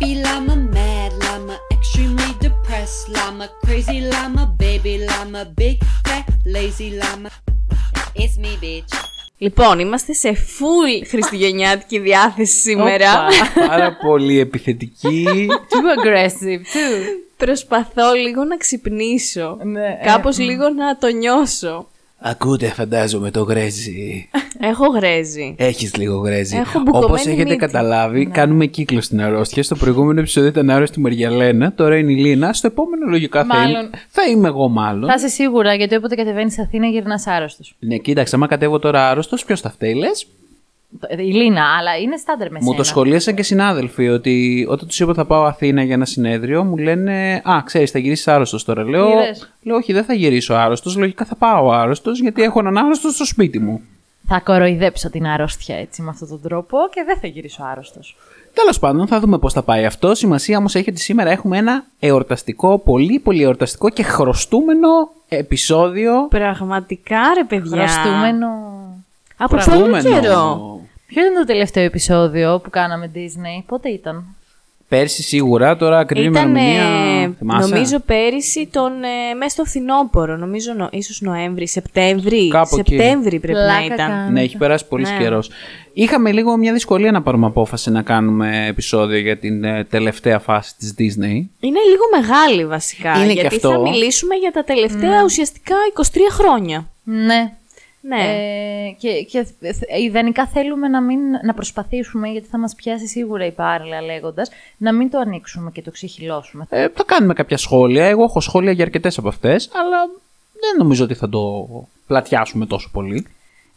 Happy llama, mad llama, extremely depressed llama, crazy llama, baby llama, big fat lazy llama. It's me, bitch. Λοιπόν, είμαστε σε full χριστουγεννιάτικη διάθεση σήμερα. Πάρα πολύ επιθετική. Too aggressive, too. Προσπαθώ λίγο να ξυπνήσω. Ναι, ε, Κάπως λίγο να το νιώσω. Ακούτε φαντάζομαι το γρέζι. Έχω γρέζι. Έχεις λίγο γρέζι. Έχω μπουκωμένη Όπως έχετε μύτη. καταλάβει, κάνουμε κύκλο στην αρρώστια. Στο προηγούμενο επεισόδιο ήταν άρρωστη η Μαριαλένα, τώρα είναι η Λίνα. Στο επόμενο λογικά θα Μάλλον. είμαι, θα είμαι εγώ μάλλον. Θα είσαι σίγουρα, γιατί όποτε κατεβαίνεις στην Αθήνα γυρνάς άρρωστος. Ναι, κοίταξε, άμα κατέβω τώρα άρρωστος, ποιος θα φταίει, λες; Η Λίνα, αλλά είναι στάντερ με Μου το σένα. σχολίασαν και συνάδελφοι ότι όταν τους είπα ότι θα πάω Αθήνα για ένα συνέδριο, μου λένε Α, ξέρεις, θα γυρίσεις άρρωστος τώρα. Λέω, Είδες. λέω, Όχι, δεν θα γυρίσω άρρωστος. Λογικά θα πάω άρρωστος γιατί έχω έναν άρρωστο στο σπίτι μου. Θα κοροϊδέψω την αρρώστια έτσι με αυτόν τον τρόπο και δεν θα γυρίσω άρρωστος. Τέλος πάντων, θα δούμε πώς θα πάει αυτό. Σημασία όμως έχει ότι σήμερα έχουμε ένα εορταστικό, πολύ πολύ εορταστικό και χρωστούμενο επεισόδιο. Πραγματικά ρε παιδιά. Χρωστούμενο. Από πολύ Χρωστούμενο. καιρό. Ποιο ήταν το τελευταίο επεισόδιο που κάναμε Disney, πότε ήταν; Πέρσι σίγουρα, τώρα ακριβή Ήταν, ημερομηνία. ε, θυμάσαι; νομίζω πέρυσι τον, ε, μέσα στο φθινόπωρο, νομίζω νο, ίσως Νοέμβρη, Σεπτέμβρη. Κάπου εκεί. Σεπτέμβρη πρέπει να Πλάκα ήταν. κάνω. Ναι, έχει περάσει πολύ Ναι. καιρός. Είχαμε λίγο μια δυσκολία να πάρουμε απόφαση να κάνουμε επεισόδιο για την ε, τελευταία φάση της Disney. Είναι λίγο μεγάλη βασικά. Είναι και γιατί αυτό. θα μιλήσουμε για τα τελευταία ουσιαστικά 23 χρόνια. Ναι. Ναι. Ε, και, και θ- ιδανικά θέλουμε να, μην, να προσπαθήσουμε, γιατί θα μας πιάσει σίγουρα η πάρελα λέγοντας, να μην το ανοίξουμε και το ξεχυλώσουμε. Ε, θα κάνουμε κάποια σχόλια. Εγώ έχω σχόλια για αρκετές από αυτές, αλλά δεν νομίζω ότι θα το πλατιάσουμε τόσο πολύ.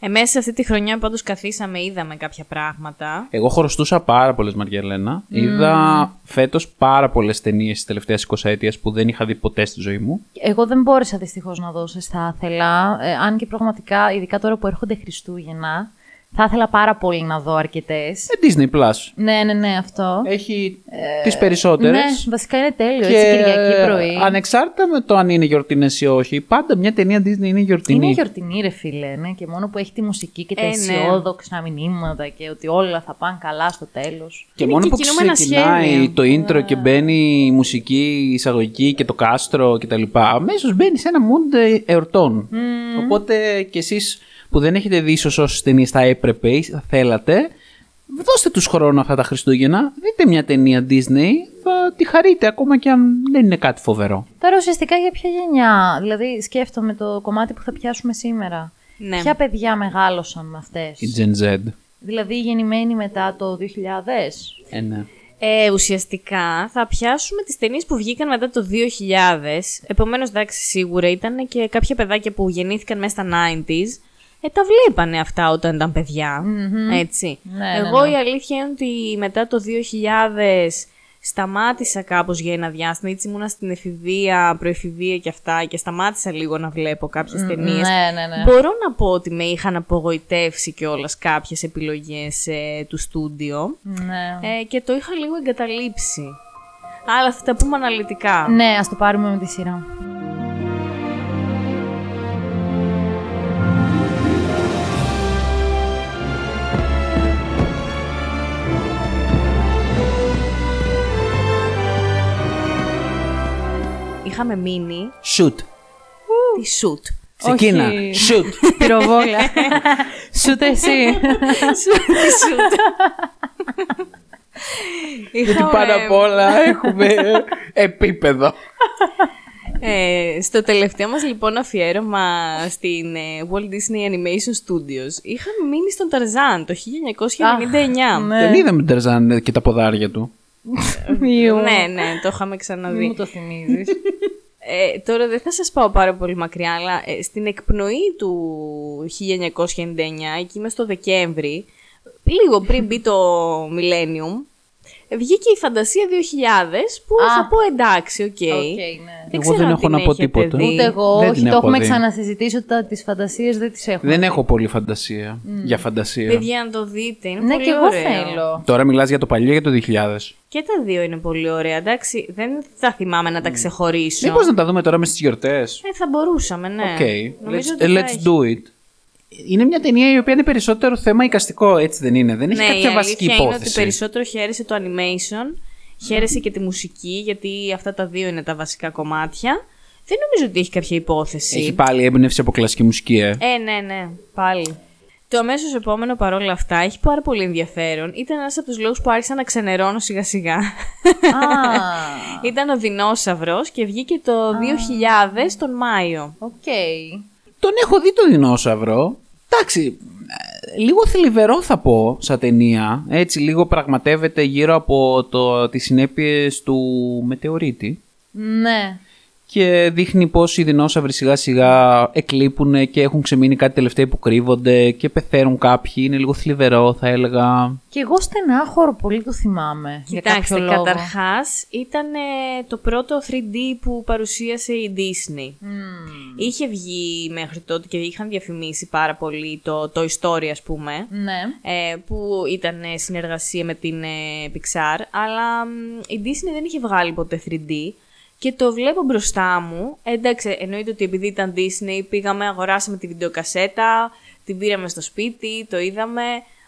Ε, μέσα σε αυτή τη χρονιά πάντως καθίσαμε, είδαμε κάποια πράγματα. Εγώ χρωστούσα πάρα πολλές Μαριελένα. Είδα φέτος πάρα πολλές ταινίες της τελευταίας 20 ετία που δεν είχα δει ποτέ στη ζωή μου. Εγώ δεν μπόρεσα δυστυχώς να δω όσες θα ήθελα, ε, αν και πραγματικά, ειδικά τώρα που έρχονται Χριστούγεννα, θα ήθελα πάρα πολύ να δω αρκετές. Ε, Disney Plus. Ναι, ναι, ναι, αυτό. Έχει τις περισσότερες. Ναι, βασικά είναι τέλειο, έτσι, Κυριακή πρωί. ανεξάρτητα με το αν είναι γιορτινές ή όχι, πάντα μια ταινία Disney είναι γιορτινή. Είναι γιορτινή, ρε φίλε, ναι, και μόνο που έχει τη μουσική και τα Ε, ναι. αισιόδοξα μηνύματα και ότι όλα θα πάνε καλά στο τέλος. Και Είναι μόνο και που κινούμενα ξεκινάει σχέδια. το intro και μπαίνει η μουσική η εισαγωγική και το κάστρο κτλ. Αμέσως μπαίνει σε ένα mood ε, εορτών. Οπότε κι εσείς που δεν έχετε δει ίσως όσες ταινίες θα έπρεπε ή θα θέλατε, δώστε τους χρόνο αυτά τα Χριστούγεννα, δείτε μια ταινία Disney, θα τη χαρείτε ακόμα και αν δεν είναι κάτι φοβερό. Τώρα ουσιαστικά για ποια γενιά, δηλαδή σκέφτομαι το κομμάτι που θα πιάσουμε σήμερα. Ναι. Ποια παιδιά μεγάλωσαν με αυτές; Η Gen Z. Δηλαδή γεννημένοι μετά το 2000. Ε, ναι. Ε, ουσιαστικά θα πιάσουμε τις ταινίες που βγήκαν μετά το 2000. Επομένως, εντάξει, σίγουρα ήταν και κάποια παιδάκια που γεννήθηκαν μέσα στα 90s. Ε, τα βλέπανε αυτά όταν ήταν παιδιά, Έτσι. Ναι, ναι, Εγώ ναι. η αλήθεια είναι ότι μετά το 2000 σταμάτησα κάπως για ένα διάστημα. Έτσι ήμουνα στην εφηβεία, προεφηβεία και αυτά και σταμάτησα λίγο να βλέπω κάποιες ταινίες. Ναι, ναι, ναι. Μπορώ να πω ότι με είχαν απογοητεύσει κιόλας κάποιες επιλογές ε, του στούντιο. Ναι. Ε, και το είχα λίγο εγκαταλείψει. Αλλά θα τα πούμε αναλυτικά. ναι, ας το πάρουμε με τη σειρά. Είχαμε μείνει Shoot. τη σουτ. Ξεκίνα. Όχι. Shoot. Πυροβόλα. Σούτ εσύ. Τη σουτ. Γιατί πάνω απ' όλα έχουμε επίπεδο. Ε, στο τελευταίο μας λοιπόν αφιέρωμα στην ε, Walt Disney Animation Studios είχαμε μείνει στον Ταρζάν το 1999. ναι. Δεν είδαμε τον Τερζάν και τα ποδάρια του. Ιου. ναι, ναι, το είχαμε Μην ξαναδεί. μου το θυμίζεις. Ε, τώρα δεν θα σας πάω πάρα πολύ μακριά, αλλά ε, στην εκπνοή του 1999, εκεί μες στο Δεκέμβρη, λίγο πριν μπει το Millennium, βγήκε η Φαντασία 2000 που Α. θα πω εντάξει, OK. OK, ναι. Δεν Εγώ ξέρω δεν αν έχω την να πω έχετε τίποτα. δει. Ούτε εγώ, Δεν όχι, την το έχω έχουμε δει. ξανασυζητήσει ότι τα- τις φαντασίες δεν τις έχουμε. Δεν έχω πολύ φαντασία για φαντασία. Παιδιά, να το δείτε. Είναι Ναι, πολύ και εγώ ωραίο. θέλω. Τώρα μιλάς για το παλιό ή για το 2000. Και τα δύο είναι πολύ ωραία. Εντάξει, δεν θα θυμάμαι να τα ξεχωρίσω. Μήπως να τα δούμε τώρα μες στις γιορτές. Ε, θα μπορούσαμε, ναι. Οκ. Νομίζω Let's, ότι θα let's έχει. do it. Είναι μια ταινία η οποία είναι περισσότερο θέμα εικαστικό, έτσι δεν είναι; Δεν έχει Ναι, η κάποια βασική αλήθεια είναι ότι υπόθεση. περισσότερο χαίρεσαι το animation, χαίρεσαι και τη μουσική, γιατί αυτά τα δύο είναι τα βασικά κομμάτια. Δεν νομίζω ότι έχει κάποια υπόθεση. Έχει πάλι έμπνευση από κλασική μουσική, ε. Ε, ναι, ναι, πάλι. Το αμέσως επόμενο παρόλα αυτά έχει πάρα πολύ ενδιαφέρον. Ήταν ένας από τους λόγους που άρχισα να ξενερώνω σιγά σιγά. Α, Ήταν ο δεινόσαυρος και βγήκε το 2000 τον Μάιο. οκ. Τον έχω δει το δεινόσαυρο. Εντάξει, ε, λίγο θλιβερό θα πω σαν ταινία. Έτσι, λίγο πραγματεύεται γύρω από το, τις συνέπειες του μετεωρίτη. Ναι. Και δείχνει πως οι δεινόσαυροι σιγά σιγά εκλείπουν και έχουν ξεμείνει κάτι τελευταίοι που κρύβονται και πεθαίνουν κάποιοι. Είναι λίγο θλιβερό θα έλεγα. Και εγώ στενάχωρο πολύ το θυμάμαι. για Κοιτάξτε, κάποιο λόγο. καταρχάς ήταν ε, το πρώτο 3D που παρουσίασε η Disney. Μμμ. Είχε βγει μέχρι τότε και είχαν διαφημίσει πάρα πολύ το, το Story, ας πούμε. Ναι. ε, που ήταν ε, συνεργασία με την ε, Pixar, αλλά μ, η Disney δεν είχε βγάλει ποτέ 3D και το βλέπω μπροστά μου. Ε, εντάξει, εννοείται ότι επειδή ήταν Disney πήγαμε, αγοράσαμε τη βιντεοκασέτα, την πήραμε στο σπίτι, το είδαμε,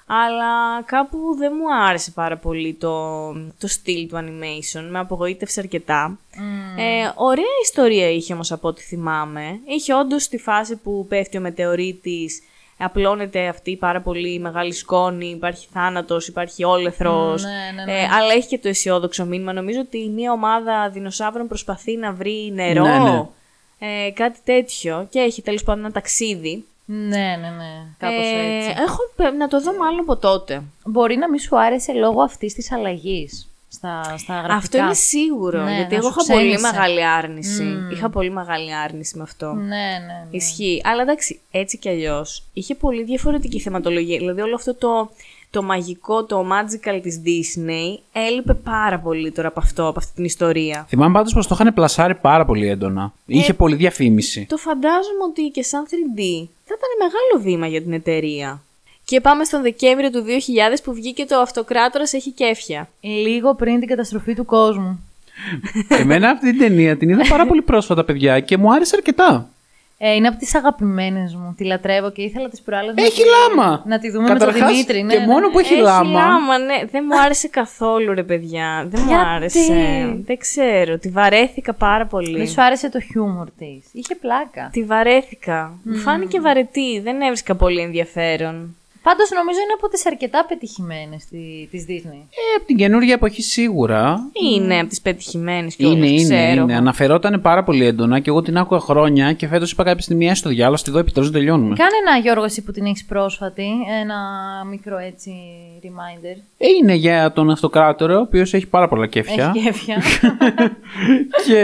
αλλά κάπου δεν μου άρεσε πάρα πολύ το, το στυλ του animation, με απογοήτευσε αρκετά. Ε, ωραία ιστορία είχε όμως από ό,τι θυμάμαι. Είχε όντως τη φάση που πέφτει ο μετεωρίτης, απλώνεται αυτή η πάρα πολύ μεγάλη σκόνη, υπάρχει θάνατος, υπάρχει όλεθρος, Ναι, ναι, ναι. Ε, αλλά έχει και το αισιόδοξο μήνυμα. Νομίζω ότι μια ομάδα δεινοσαύρων προσπαθεί να βρει νερό, Ναι, ναι. Ε, κάτι τέτοιο και έχει τέλος πάντων ένα ταξίδι. Ναι, ναι, ναι. Κάπως Ε, έτσι. έχω πε- να το δω μάλλον από τότε. Μπορεί να μην σου άρεσε λόγω αυτής της αλλαγής στα, στα γραφικά. Αυτό είναι σίγουρο, Ναι, γιατί να εγώ σου είχα πολύ ξένησε. μεγάλη άρνηση. Είχα πολύ μεγάλη άρνηση με αυτό. Ναι, ναι, ναι. Ισχύει. Αλλά εντάξει, έτσι κι αλλιώς είχε πολύ διαφορετική θεματολογία. Δηλαδή, όλο αυτό το, το μαγικό, το magical της Disney έλειπε πάρα πολύ τώρα από αυτό, από αυτή την ιστορία. Θυμάμαι πάντως πως το είχαν πλασάρει πάρα πολύ έντονα. Είχε πολύ διαφήμιση. Το φαντάζομαι ότι και σαν 3D θα ήταν μεγάλο βήμα για την εταιρεία. Και πάμε στον Δεκέμβριο του 2000 που βγήκε το Αυτοκράτορας έχει κέφια. Λίγο πριν την καταστροφή του κόσμου. Εμένα αυτή την ταινία την είδα πάρα πολύ πρόσφατα, παιδιά, και μου άρεσε αρκετά. Ε, είναι από τις αγαπημένες μου. Τη λατρεύω και ήθελα τις προάλλες να Έχει τη- λάμα! Να τη δούμε Καταρχάς, με τον Δημήτρη. Ναι, και ναι, μόνο ναι. που έχει, λάμα. ναι. Δεν μου άρεσε καθόλου, ρε παιδιά. Δεν μου Γιατί; άρεσε. Δεν ξέρω. Τη βαρέθηκα πάρα πολύ. Δεν σου άρεσε το χιούμορ της. Είχε πλάκα. Τη βαρέθηκα. Μου φάνηκε βαρετή. Δεν έβρισκα πολύ ενδιαφέρον. Πάντως νομίζω είναι από τις αρκετά πετυχημένες τη- της Disney. Ε, από την καινούργια εποχή σίγουρα. Είναι από τις πετυχημένες και Είναι, είναι, ξέρω. είναι. Αναφερόταν πάρα πολύ έντονα και εγώ την άκουγα χρόνια και φέτος είπα κάποια στιγμή έστω διάλογο, τη δω επιτέλους τελειώνουμε. Κάνε ένα Γιώργο εσύ που την έχεις πρόσφατη, ένα μικρό έτσι reminder. Ε, είναι για τον αυτοκράτορα, ο οποίος έχει πάρα πολλά κέφια. Έχει κέφια. και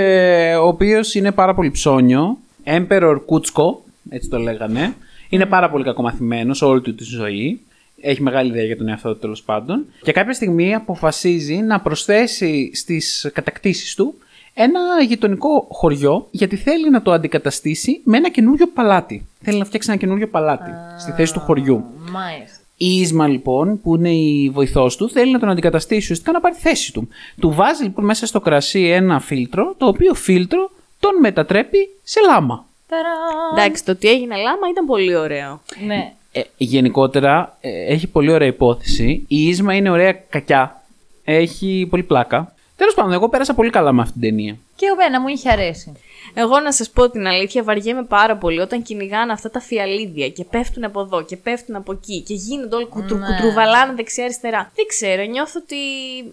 ο οποίος είναι πάρα πολύ ψώνιο. Emperor Kutsko, έτσι το λέγανε. Είναι πάρα πολύ κακομαθημένος όλη του τη ζωή. Έχει μεγάλη ιδέα για τον εαυτό του τέλος πάντων. Και κάποια στιγμή αποφασίζει να προσθέσει στις κατακτήσεις του ένα γειτονικό χωριό γιατί θέλει να το αντικαταστήσει με ένα καινούριο παλάτι. Θέλει να φτιάξει ένα καινούριο παλάτι στη θέση του χωριού. Μάλιστα. Η Ίσμα λοιπόν, που είναι η βοηθός του, θέλει να τον αντικαταστήσει ουσιαστικά να πάρει θέση του. Του βάζει λοιπόν μέσα στο κρασί ένα φίλτρο, το οποίο φίλτρο τον μετατρέπει σε λάμα. Ταρά. Εντάξει, το ότι έγινε λάμα ήταν πολύ ωραίο. Ναι. Ε, γενικότερα ε, έχει πολύ ωραία υπόθεση. Η Ίσμα είναι ωραία κακιά. Έχει πολύ πλάκα. Τέλος πάντων, εγώ πέρασα πολύ καλά με αυτή την ταινία. Και εμένα μου είχε αρέσει. Εγώ να σας πω την αλήθεια, βαριέμαι πάρα πολύ όταν κυνηγάνε αυτά τα φιαλίδια και πέφτουν από εδώ και πέφτουν από εκεί και γίνονται όλοι κουτρου, Ναι. κουτρουβαλάνε δεξιά-αριστερά. Δεν ξέρω, νιώθω ότι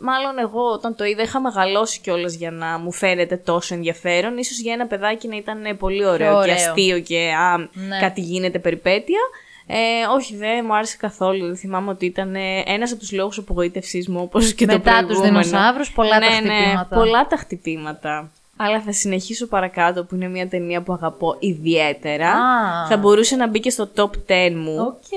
μάλλον εγώ όταν το είδα είχα μεγαλώσει κιόλας για να μου φαίνεται τόσο ενδιαφέρον. σω για ένα παιδάκι να ήταν ε, πολύ ωραίο, και ωραίο. αστείο και α, Ναι. κάτι γίνεται περιπέτεια. Ε, όχι, δεν μου άρεσε καθόλου. Δεν θυμάμαι ότι ήταν ένας από τους λόγους απογοήτευσής μου, όπως και το Μετά τους προηγούμενο. δεινοσαύρους, πολλά τα ναι, Ναι, χτυπήματα. πολλά τα χτυπήματα. Αλλά θα συνεχίσω παρακάτω που είναι μια ταινία που αγαπώ ιδιαίτερα. Α. Θα μπορούσε να μπει και στο top 10 μου. Οκ.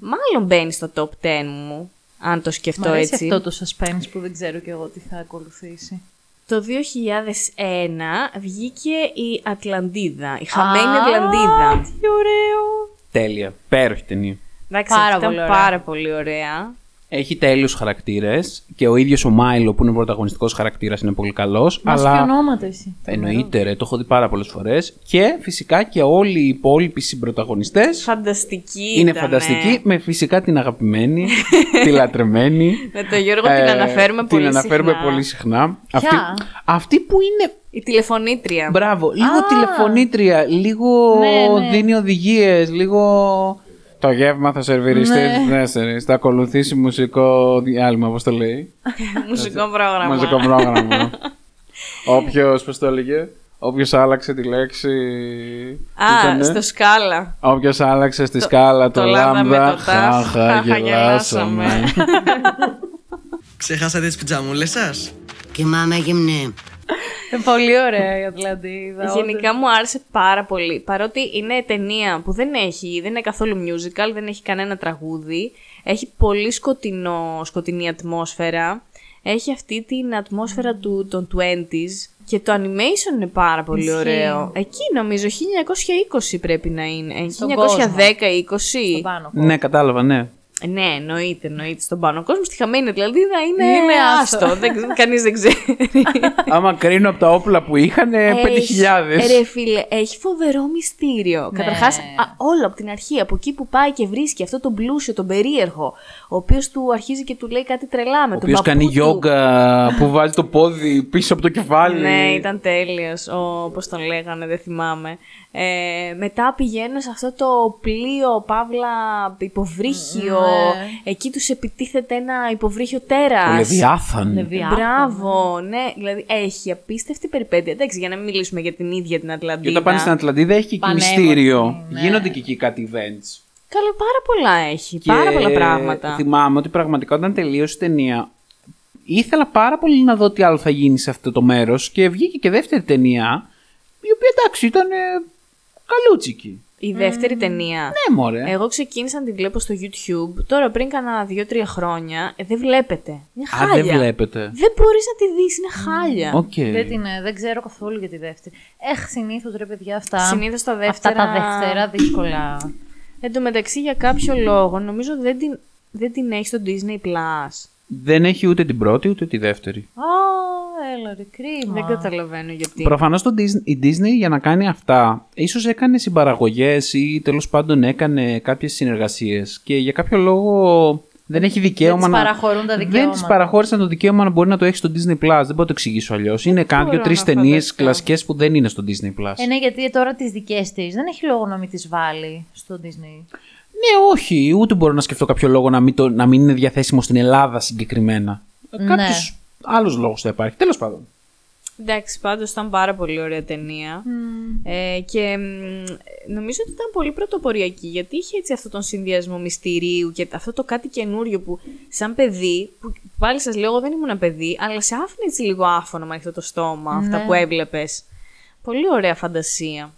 Μάλλον μπαίνει στο top 10 μου. Αν το Μ' σκεφτώ αρέσει έτσι. αυτό το suspense που δεν ξέρω κι εγώ τι θα ακολουθήσει. Το 2001 βγήκε η Ατλαντίδα, η χαμένη Α, Ατλαντίδα. Τι ωραίο. Τέλεια. Υπέροχη ταινία. Εντάξει, Πάρα αυτή πολύ ήταν ωραία. πάρα πολύ ωραία. Έχει τέλειους χαρακτήρες και ο ίδιος ο Μάιλο που είναι ο πρωταγωνιστικός χαρακτήρας είναι πολύ καλός. Μας αλλά... πει ονόματα εσύ. Εννοείται ρε, το έχω δει πάρα πολλές φορές. Και φυσικά και όλοι οι υπόλοιποι συμπροταγωνιστές Φανταστική είναι ήτανε. φανταστικοί. Με φυσικά την αγαπημένη, τη λατρεμένη. Με τον Γιώργο την Ε, αναφέρουμε πολύ Την αναφέρουμε συχνά. πολύ συχνά. Αυτή, Ποια; αυτή που είναι. Η τηλεφωνήτρια. Μπράβο, λίγο Α. τηλεφωνήτρια, λίγο Ναι, ναι. δίνει οδηγίες, λίγο. Το γεύμα θα σερβιριστεί Ναι. στι 4. Θα ακολουθήσει μουσικό διάλειμμα, πώ το λέει. Μουσικό πρόγραμμα. Μουσικό πρόγραμμα. Όποιος, πώς το έλεγε, Όποιος άλλαξε τη λέξη. Α, στο σκάλα. Όποιος άλλαξε στη σκάλα το, το λάμδα με λάμδα. το τάχ, Χαχα, χαχα, γελάσαμε. Ξεχάσατε τις πιτζαμούλες σας; Κοιμάμαι γυμνή. Είναι πολύ ωραία η Ατλαντίδα. Γενικά μου άρεσε πάρα πολύ. Παρότι είναι ταινία που δεν έχει, δεν είναι καθόλου musical, δεν έχει κανένα τραγούδι. Έχει πολύ σκοτεινό, σκοτεινή ατμόσφαιρα. Έχει αυτή την ατμόσφαιρα του, των 20s και το animation είναι πάρα πολύ Ισχύει. ωραίο. Εκεί νομίζω 1920 πρέπει να είναι. Ε, Στον 1910-20. Στον πάνω. Ναι, κατάλαβα, ναι. Ναι, εννοείται, εννοείται. Στον πάνω κόσμο, στη χαμένη Ατλαντίδα είναι, Είναι άστο. άστο. δεν, κανείς δεν ξέρει. Άμα κρίνω από τα όπλα που είχαν, 5.000. Έχει- Ρε φίλε, έχει φοβερό μυστήριο. Ναι. Καταρχάς, α, όλο από την αρχή, από εκεί που πάει και βρίσκει αυτό τον πλούσιο, τον περίεργο, ο οποίος του αρχίζει και του λέει κάτι τρελά με Ο τον οποίος παππού κάνει του. γιόγκα που βάζει το πόδι πίσω από το κεφάλι. Ναι, ήταν τέλειος. Πώς τον λέγανε, δεν θυμάμαι. Ε, μετά πηγαίνουν σε αυτό το πλοίο, παύλα, υποβρύχιο. Ναι. Εκεί τους επιτίθεται ένα υποβρύχιο τέρας. Ο Λεβιάθαν. Λεβιάθαν. Μπράβο, ναι. Δηλαδή έχει απίστευτη περιπέτεια. Εντάξει, για να μην μιλήσουμε για την ίδια την Και Ατλαντίδα. όταν πάνε στην Ατλαντίδα έχει και εκεί Πανέμορφη, μυστήριο. ναι. Γίνονται και εκεί κάτι events. Καλά, πάρα πολλά έχει. Και Πάρα πολλά πράγματα. Θυμάμαι ότι πραγματικά όταν τελείωσε η ταινία, ήθελα πάρα πολύ να δω τι άλλο θα γίνει σε αυτό το μέρος και βγήκε και δεύτερη ταινία, η οποία εντάξει ήταν ε, καλούτσικη. Η δεύτερη ταινία. Ναι, μωρέ. Εγώ ξεκίνησα να τη βλέπω στο YouTube. Τώρα πριν κάνα δύο-τρία χρόνια. ε, δεν βλέπετε. Είναι Α, χάλια. δεν βλέπετε. Δεν μπορείς να τη δεις, είναι χάλια. Οκ. Δεν, την, ε, δεν ξέρω καθόλου για τη δεύτερη. Έχ, συνήθως ρε παιδιά αυτά. Συνήθως τα Αυτά δεύτερα- τα δεύτερα δύσκολα. Εν τω μεταξύ, για κάποιο λόγο, νομίζω δεν την, δεν την έχει στο Disney Plus. Δεν έχει ούτε την πρώτη ούτε τη δεύτερη. Α, έλα ρε, κρίμα. Δεν καταλαβαίνω γιατί. Προφανώς η Disney για να κάνει αυτά, ίσως έκανε συμπαραγωγές ή τέλος πάντων έκανε κάποιες συνεργασίες και για κάποιο λόγο δεν έχει δικαίωμα τις να. παραχωρούν τα Δεν δικαιώματα. τη παραχώρησαν το δικαίωμα να μπορεί να το έχει στο Disney Plus. Δεν μπορώ να το εξηγήσω αλλιώς. Είναι κάνα μπορώ δύο-τρει να ταινίε φανταστώ. κλασικές που δεν είναι στο Disney Plus. Ε, ναι, γιατί τώρα τις δικές της δεν έχει λόγο να μην τις βάλει στο Disney. Ναι, όχι. Ούτε μπορώ να σκεφτώ κάποιο λόγο να μην, το, να μην είναι διαθέσιμο στην Ελλάδα συγκεκριμένα. Ναι. Κάποιο άλλο λόγο θα υπάρχει. Τέλος πάντων. Εντάξει, πάντως ήταν πάρα πολύ ωραία ταινία. Ε, και μ, νομίζω ότι ήταν πολύ πρωτοποριακή γιατί είχε έτσι αυτόν τον συνδυασμό μυστηρίου και αυτό το κάτι καινούριο που σαν παιδί, που πάλι σας λέω εγώ δεν ήμουν παιδί, αλλά σε άφηνε έτσι λίγο άφωνο με αυτό το στόμα, αυτά Ναι. που έβλεπες. Πολύ ωραία φαντασία.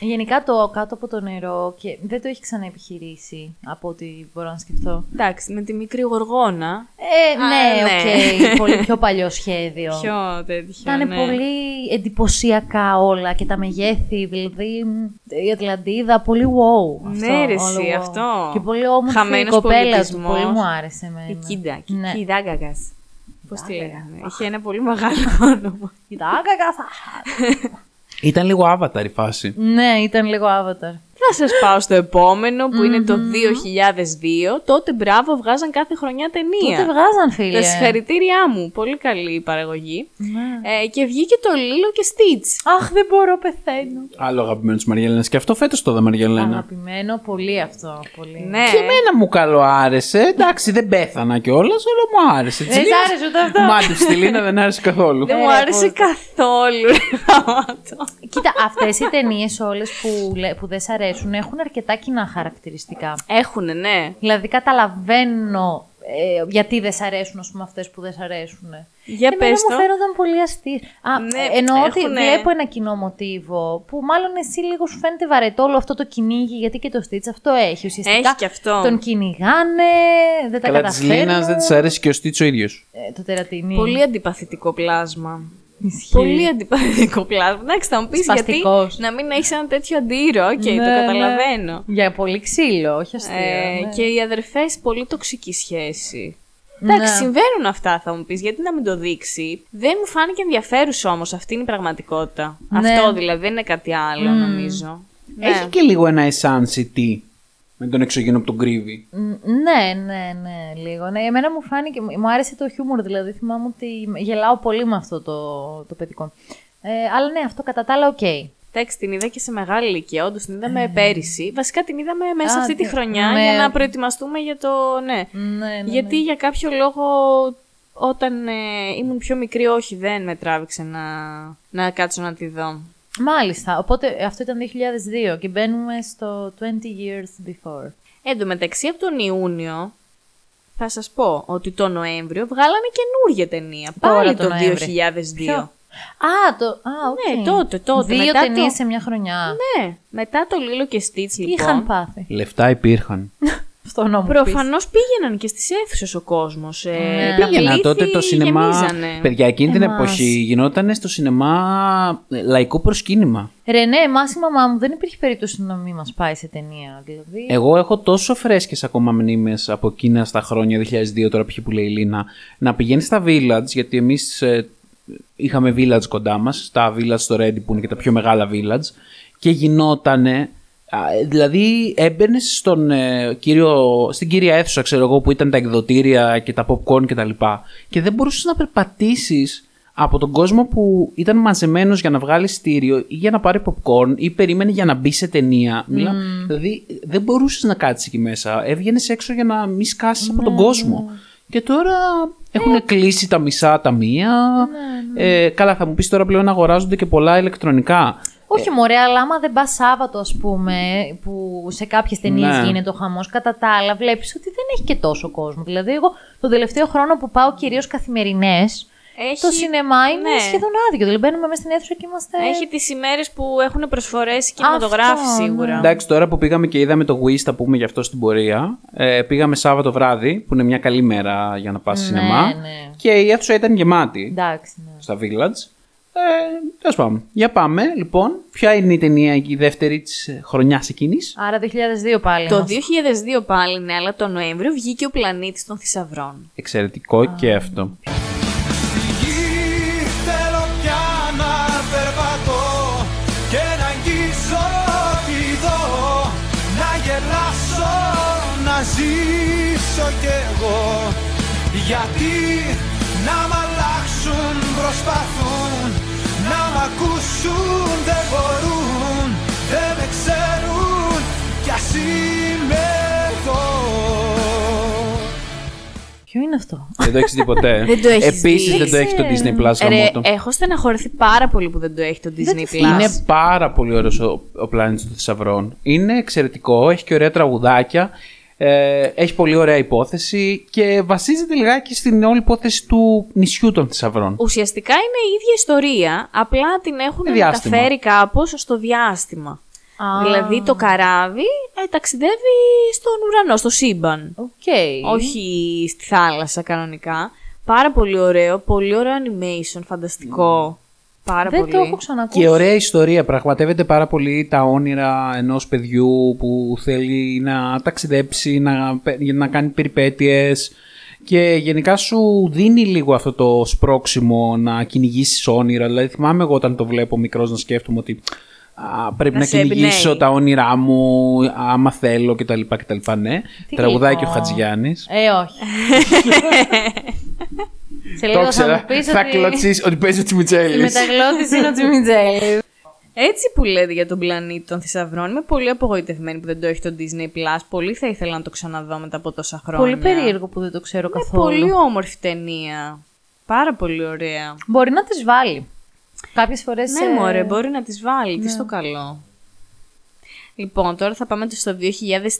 Γενικά το κάτω από το νερό και δεν το έχει ξαναεπιχειρήσει από ό,τι μπορώ να σκεφτώ. Εντάξει, με τη μικρή γοργόνα. Ε, Α, ναι, ναι. οκ, πολύ πιο παλιό σχέδιο. Πιο τέτοιο. Ήταν ναι. πολύ εντυπωσιακά όλα και τα μεγέθη, δηλαδή μ, η Ατλαντίδα, πολύ wow. Αυτό, Ναι, ρε, όλο εσύ, wow. αυτό. Και πολύ όμορφη Χαμένος η κοπέλα του, πολιτισμός. πολύ μου άρεσε εμένα. Η Κίντα, Ναι. Κιντάγκακας. Πώς τη λέγανε. Είχε ένα πολύ μεγάλο όνομα. Κοίταγα, Λοιπόν. Ήταν λίγο avatar η φάση. Ναι, ήταν λίγο avatar. Θα σας πάω στο επόμενο που είναι το 2002. Τότε μπράβο βγάζαν κάθε χρονιά ταινία. Τότε βγάζαν φίλε. Τα συγχαρητήριά μου. Πολύ καλή η παραγωγή. Ναι. Ε, και βγήκε το Λίλο και Στίτς. Αχ, δεν μπορώ, πεθαίνω. Άλλο αγαπημένο της Μαριέλενας. Και αυτό φέτος το είδα Μαριέλενα. Αγαπημένο, πολύ αυτό. Πολύ. Ναι. Και εμένα μου καλό άρεσε. Εντάξει, δεν πέθανα κιόλας, αλλά μου άρεσε. Δεν σ' άρεσε ούτε αυτό. Μάντεψε τη Λίνα, δεν άρεσε καθόλου. Δεν Ναι, μου ρε, άρεσε πώς- καθόλου. ρε γαμάτο. Κοίτα, αυτές οι ταινίες όλες που, λέ- που δεν σ' αρέσουν έχουν αρκετά κοινά χαρακτηριστικά. Έχουνε, ναι. Δηλαδή, καταλαβαίνω ε, γιατί δεν σ' αρέσουν, ας πούμε, αυτές που δεν σ' αρέσουν. Για Εμένα πες μου το. φαίνονταν πολύ αστείες. Α, Ναι, ε, εννοώ ότι έχουνε- βλέπω ένα κοινό μοτίβο που μάλλον εσύ λίγο σου φαίνεται βαρετό όλο αυτό το κυνήγι, γιατί και το Stitch αυτό έχει. Ουσιαστικά Έχει και αυτό. τον κυνηγάνε, δεν τα Καλά, της καταφέρνουν. Λίνας δεν της αρέσει και ο Στίτσο ο ίδιος. Ε, το τερατινί. Πολύ αντιπαθητικό πλάσμα. Ισχύει. Πολύ αντιπαθητικό πλάσμα. Εντάξει, θα μου πεις γιατί Σπαστικός. να μην έχεις ένα τέτοιο αντίρο. Οκ, Ναι, το ναι. καταλαβαίνω. Για πολύ ξύλο, όχι αστείο. Ε, ναι. Και οι αδερφές, πολύ τοξική σχέση. Εντάξει, Ναι. συμβαίνουν αυτά, θα μου πεις. Γιατί να μην το δείξει. Δεν μου φάνηκε ενδιαφέρουσα όμως. Αυτή είναι η πραγματικότητα. Ναι. Αυτό δηλαδή, δεν είναι κάτι άλλο, νομίζω. Ναι. Έχει και λίγο ένα essence τι με τον εξωγήινο που τον κρύβει. Μ, Ναι, ναι, ναι, λίγο. Ναι, εμένα μου φάνηκε, μου άρεσε το χιούμορ, δηλαδή θυμάμαι ότι γελάω πολύ με αυτό το, το παιδικό. Ε, αλλά ναι, αυτό κατά τα άλλα οκ. Εντάξει, την είδα και σε μεγάλη ηλικία. Όντως την είδαμε πέρυσι. Βασικά την είδαμε μέσα Ε. Α, αυτή τη τι- χρονιά με- για να προετοιμαστούμε για το. Ναι. Ναι, ναι, Γιατί ναι. για κάποιο λόγο όταν ε, ήμουν πιο μικρή, όχι, δεν με τράβηξε να, να κάτσω να τη δω. Μάλιστα, οπότε ε, αυτό ήταν 2002 και μπαίνουμε στο 20 years before. Εν τω μεταξύ, από τον Ιούνιο, θα σας πω ότι το Νοέμβριο βγάλανε καινούργια ταινία. Τώρα Πάλι το το, Νοέμβρη. 2002. Ποιο; Α, το, α, οκ. Ναι, τότε, τότε, Δύο μετά ταινίες το- σε μια χρονιά. Ναι, μετά το Λίλο και Στιτς, Τι λοιπόν. είχαν πάθει; Λεφτά υπήρχαν. Στο νόμο Προφανώς πήγαιναν και στις αίθουσες ο κόσμος. Ε, Ναι. τα Πήγαινα πλήθη τότε το σινεμά. γεμίζανε. Παιδιά, εκείνη την Εμάς. εποχή γινόταν στο σινεμά ε, λαϊκό προσκύνημα. Ρενέ, εμάς η μαμά μου δεν υπήρχε περίπτωση να μην μας πάει σε ταινία. Δηλαδή. Εγώ έχω τόσο φρέσκες ακόμα μνήμες από εκείνα στα χρόνια 2002, τώρα π.χ. που λέει η Λίνα, να πηγαίνεις στα village, γιατί εμείς είχαμε village κοντά μας, τα village στο Ready που είναι και τα πιο μεγάλα village, και γινότανε. Α, Δηλαδή έμπαινες στον ε, κύριο, στην κύρια αίθουσα, ξέρω εγώ, που ήταν τα εκδοτήρια και τα popcorn και τα λοιπά. Και δεν μπορούσες να περπατήσεις από τον κόσμο που ήταν μαζεμένος για να βγάλει στήριο ή για να πάρει popcorn ή περίμενε για να μπει σε ταινία. Μιλά- Δηλαδή δεν μπορούσες να κάτσεις εκεί μέσα. Έβγαινες έξω για να μην σκάσεις από τον κόσμο. Και τώρα έχουν κλείσει τα μισά ταμεία. Ε, καλά, θα μου πεις τώρα πλέον αγοράζονται και πολλά ηλεκτρονικά. Όχι, μωρέ, αλλά άμα δεν πας Σάββατο, ας πούμε, που σε κάποιες ταινίες Ναι. γίνεται ο χαμός, κατά τα άλλα βλέπεις ότι δεν έχει και τόσο κόσμο. Δηλαδή, εγώ τον τελευταίο χρόνο που πάω κυρίως καθημερινές, Έχει- το σινεμά είναι ναι. σχεδόν άδειο. Δηλαδή, μπαίνουμε μέσα στην αίθουσα και είμαστε. Έχει τις ημέρες που έχουν προσφορές κινηματογράφοι Αυτό, σίγουρα. Εντάξει, τώρα που πήγαμε και είδαμε το Wish, θα πούμε γι' αυτό στην πορεία. Ε, πήγαμε Σάββατο βράδυ, που είναι μια καλή μέρα για να πας σινεμά. ναι. Και η αίθουσα ήταν γεμάτη. Εντάξει, ναι. στα Village. Ε, τέλος πάντων. Για πάμε, λοιπόν. Ποια είναι η ταινία η δεύτερη της χρονιάς εκείνης; Άρα 2002 πάλι. Το είμαστε. 2002 πάλι, ναι, αλλά το Νοέμβριο βγήκε ο πλανήτης των θησαυρών. Εξαιρετικό και αυτό. γη θέλω πια να περπατώ και να αγγίσω τη δω να γελάσω, να ζήσω κι εγώ γιατί να μ' αλλάξουν προσπαθούν να μ' ακούσουν δεν μπορούν δεν με ξέρουν κι ας είμαι εδώ Ποιο είναι αυτό; δεν το έχεις δει ποτέ. Δεν το έχεις Επίσης δει. δεν το έχει το Δεν Disney Plus Ρε, γαμώτο. έχω στεναχωρηθεί πάρα πολύ που δεν το έχει το Disney Plus. Είναι πάρα πολύ ωραίος ο, ο πλανήτη των θησαυρών. Είναι εξαιρετικό, έχει και ωραία τραγουδάκια. Ε, έχει πολύ ωραία υπόθεση και βασίζεται λιγάκι στην όλη υπόθεση του νησιού των θησαυρών. Ουσιαστικά είναι η ίδια ιστορία, απλά την έχουν Με διάστημα. μεταφέρει κάπως στο διάστημα. Α. Δηλαδή το καράβι ε, ταξιδεύει στον ουρανό, στο σύμπαν. Οκ. Όχι στη θάλασσα κανονικά. Πάρα πολύ ωραίο, πολύ ωραίο animation, φανταστικό. Πάρα Δεν πολύ. το έχω ξανακούσει. Και ωραία ιστορία. Πραγματεύεται πάρα πολύ τα όνειρα ενός παιδιού που θέλει να ταξιδέψει, να, να κάνει περιπέτειες και γενικά σου δίνει λίγο αυτό το σπρώξιμο να κυνηγήσεις όνειρα. Δηλαδή θυμάμαι εγώ όταν το βλέπω μικρός να σκέφτομαι ότι α, πρέπει Να να, σε κυνηγήσω εμπνέει. τα όνειρά μου άμα θέλω κτλ. κτλ. Ναι, Τι τραγουδάει και γλυκό. ο Χατζιάννης. Ε, όχι. Σε λίγο θα μου πεις θα ότι... κλωτσείς ότι παίζει ο Η Τσιμιτσέλης. μεταγλώτης είναι ο Τζιμιτζέλης. Έτσι που λέτε για τον πλανήτη των θησαυρών, είμαι πολύ απογοητευμένη που δεν το έχει το Disney Plus. Πολύ θα ήθελα να το ξαναδώ μετά από τόσα χρόνια. Πολύ περίεργο που δεν το ξέρω Είναι καθόλου. πολύ όμορφη ταινία. Πάρα πολύ ωραία. Μπορεί να τις βάλει. Κάποιες φορές... Ναι, ε, μωρέ, μπορεί να τις βάλει. Τι στο καλό. Λοιπόν, τώρα θα πάμε στο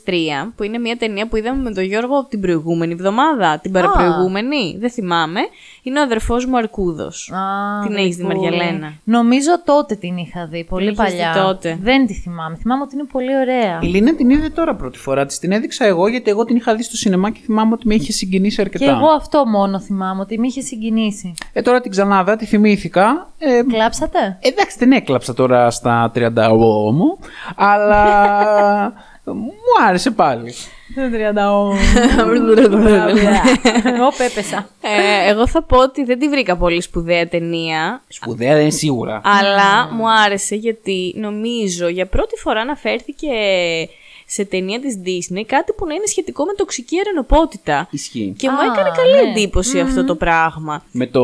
2003, που είναι μια ταινία που είδαμε με τον Γιώργο την προηγούμενη εβδομάδα. Την παραπροηγούμενη, δεν θυμάμαι. Είναι ο αδερφός μου Αρκούδος. Α, Την έχεις δει, γλυκούλη. Μαριαλένα; Νομίζω τότε την είχα δει, πολύ Την είχες παλιά. δει τότε; Δεν τη θυμάμαι. Θυμάμαι ότι είναι πολύ ωραία. Η Λίνα την είδε τώρα πρώτη φορά. Της την έδειξα εγώ γιατί εγώ την είχα δει στο σινεμά και θυμάμαι ότι με είχε συγκινήσει αρκετά. Και εγώ αυτό μόνο θυμάμαι, ότι με είχε συγκινήσει. Ε, τώρα την ξανάδα, τη θυμήθηκα. Ε, Κλάψατε; εντάξει, δεν έκλαψα τώρα στα 30 μου, αλλά μου άρεσε πάλι. 30 Εγώ πέπεσα. Ε, εγώ θα πω ότι δεν τη βρήκα πολύ σπουδαία ταινία. Σπουδαία δεν είναι σίγουρα. Αλλά μου άρεσε γιατί νομίζω για πρώτη φορά αναφέρθηκε σε ταινία της Disney κάτι που να είναι σχετικό με τοξική αρενοπότητα. Ισχύει. Και μου Α, έκανε καλή ναι. εντύπωση αυτό το πράγμα. Με, το,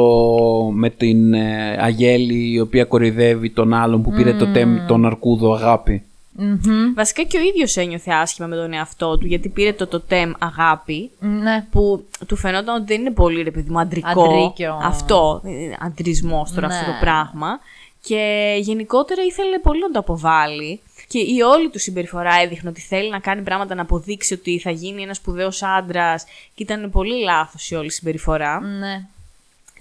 με την ε, Αγέλη η οποία κορυδεύει τον άλλον που πήρε το τέμ, τον Αρκούδο αγάπη. Μμμ. Βασικά και ο ίδιος ένιωθε άσχημα με τον εαυτό του γιατί πήρε το τοτέμ αγάπη Ναι. που του φαινόταν ότι δεν είναι πολύ ρε παιδί μου αντρικό. Αντρίκιο. Αυτό, ε, αντρισμός τώρα Ναι. αυτό το πράγμα. Και γενικότερα ήθελε πολύ να το αποβάλει. Και η όλη του συμπεριφορά έδειχνε ότι θέλει να κάνει πράγματα να αποδείξει ότι θα γίνει ένας σπουδαίος άντρας. Και ήταν πολύ λάθος η όλη συμπεριφορά. Ναι.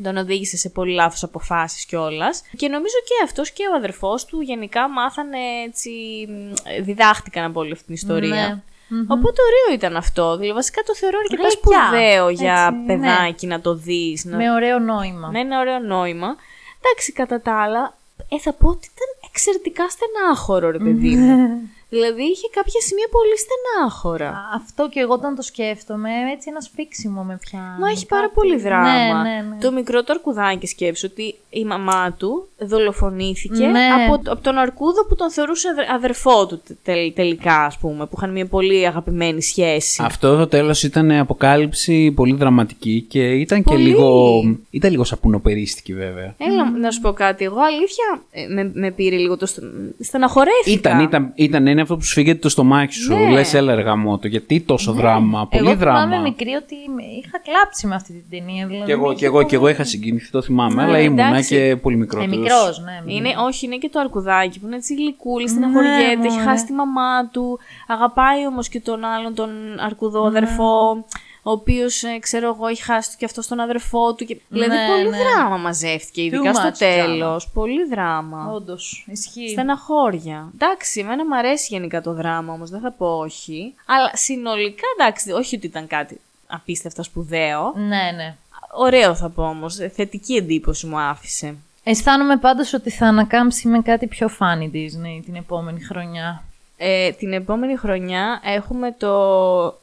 Τον οδήγησε σε πολύ λάθος αποφάσεις κιόλας. Και νομίζω και αυτός και ο αδερφός του γενικά μάθανε έτσι, μ, διδάχτηκαν από όλη αυτή την ιστορία. Ναι. Οπότε ωραίο ήταν αυτό. Δηλαδή, βασικά το θεωρώ αρκετά Γλυκιά. σπουδαίο για Έτσι, ναι. παιδάκι να το δεις. Να... Με ωραίο νόημα. Με ένα ωραίο νόημα. Εντάξει, κατά τα άλλα, ε, θα πω ότι ήταν εξαιρετικά στενάχωρο, ρε παιδί μου. Δηλαδή, είχε κάποια σημεία πολύ στενάχωρα. Α, Αυτό και εγώ όταν το σκέφτομαι, έτσι ένα σφίξιμο με πιάνει. Μα έχει πάρα Κάτι- πολύ δράμα. Ναι, ναι, ναι. Το μικρό το αρκουδάκι σκέψου ότι η μαμά του δολοφονήθηκε Ναι. από, από τον αρκούδο που τον θεωρούσε αδε- αδερφό του τε- τελικά, ας πούμε, που είχαν μια πολύ αγαπημένη σχέση. Αυτό το τέλος ήταν αποκάλυψη πολύ δραματική και ήταν Πολύ. και λίγο. ήταν λίγο σαπουνοπερίστικη βέβαια. Έλα να σου πω κάτι. Εγώ αλήθεια ε, με, με πήρε λίγο το. στο- Στεναχωρέθηκα. Ήταν, ήταν, ήταν, είναι αυτό που σου φύγεται το στομάχι σου. Ναι. Λες έλα ρε γαμώτο, γιατί τόσο δράμα, πολύ εγώ δράμα. θυμάμαι μικρή ότι με- είχα κλάψει με αυτή την ταινία. Δηλαδή Και εγώ, με και είχε εγώ, και πολύ- εγώ είχα συγκινηθεί, το θυμάμαι, Ναι, αλλά ήμουνα εντάξει. και πολύ μικρό. Ε, μικρός, ναι. Είναι, όχι, είναι και το αρκουδάκι που είναι έτσι γλυκούλης, στεναχωριέται, Ναι, έχει μωρέ. χάσει τη μαμά του. Αγαπάει όμως και τον άλλον, τον αρκουδό Ναι. αδερφό, ο οποίος ξέρω εγώ έχει χάσει και αυτό τον αδερφό του. Και... δηλαδή Ναι, πολύ ναι. δράμα μαζεύτηκε, ειδικά Too στο much τέλος. Πολύ δράμα. Όντως, ισχύει. Στεναχώρια. Εντάξει, εμένα μου αρέσει γενικά το δράμα όμως, δεν θα πω όχι. Αλλά συνολικά εντάξει, όχι ότι ήταν κάτι απίστευτα σπουδαίο. Ναι, ναι. Ωραίο θα πω όμως. Θετική εντύπωση μου άφησε. Αισθάνομαι πάντως ότι θα ανακάμψει με κάτι πιο funny Disney την επόμενη χρονιά. Ε, την επόμενη χρονιά έχουμε το.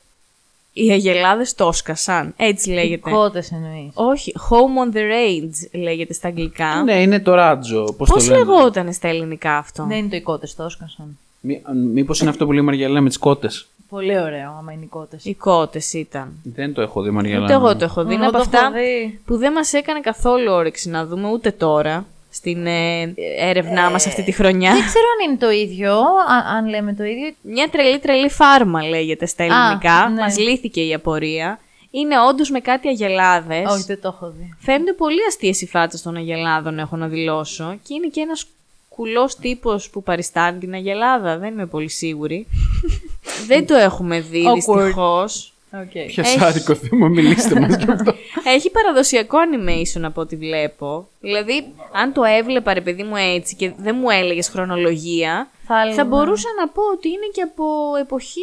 Οι Αγελάδες το σκασαν. Έτσι λέγεται. Κότες εννοείς. Όχι, Home on the Range λέγεται στα αγγλικά. Ναι, είναι το ράτζο. Πώς Πώς το λένε. λεγόταν στα ελληνικά αυτό; Δεν είναι το οι κότες το έσκασαν. Μή, μήπως είναι αυτό που λέει η Μαριαλένα με τις κότες. Πολύ ωραίο άμα είναι οι κότες. Οι κότες ήταν. Δεν το έχω δει, Μαριαλένα. Ούτε εγώ το έχω δει. Είναι Εγώ από το αυτά έχω δει. που δεν μας έκανε καθόλου όρεξη να δούμε ούτε τώρα στην ε, έρευνά μας αυτή τη χρονιά. Δεν ξέρω αν είναι το ίδιο, α- αν λέμε το ίδιο. Μια τρελή τρελή φάρμα λέγεται στα ελληνικά. ναι. Μας λύθηκε η απορία. Είναι όντως με κάτι αγελάδες. Όχι, δεν το έχω δει. Φαίνονται πολύ αστείες οι φάτσες των Αγελάδων, έχω να δηλώσω. Και είναι και ένας κουλός τύπος που παριστάνει την Αγελάδα. Δεν είμαι πολύ σίγουρη. Δεν το έχουμε δει Awkward. δυστυχώς. Okay. Ποιος Έχει. άδικο θέμα, μιλήστε μας γι' αυτό. Έχει παραδοσιακό animation από ό,τι βλέπω. Δηλαδή, αν το έβλεπα ρε παιδί μου έτσι και δεν μου έλεγες χρονολογία, Θα έλεγα. θα μπορούσα να πω ότι είναι και από εποχή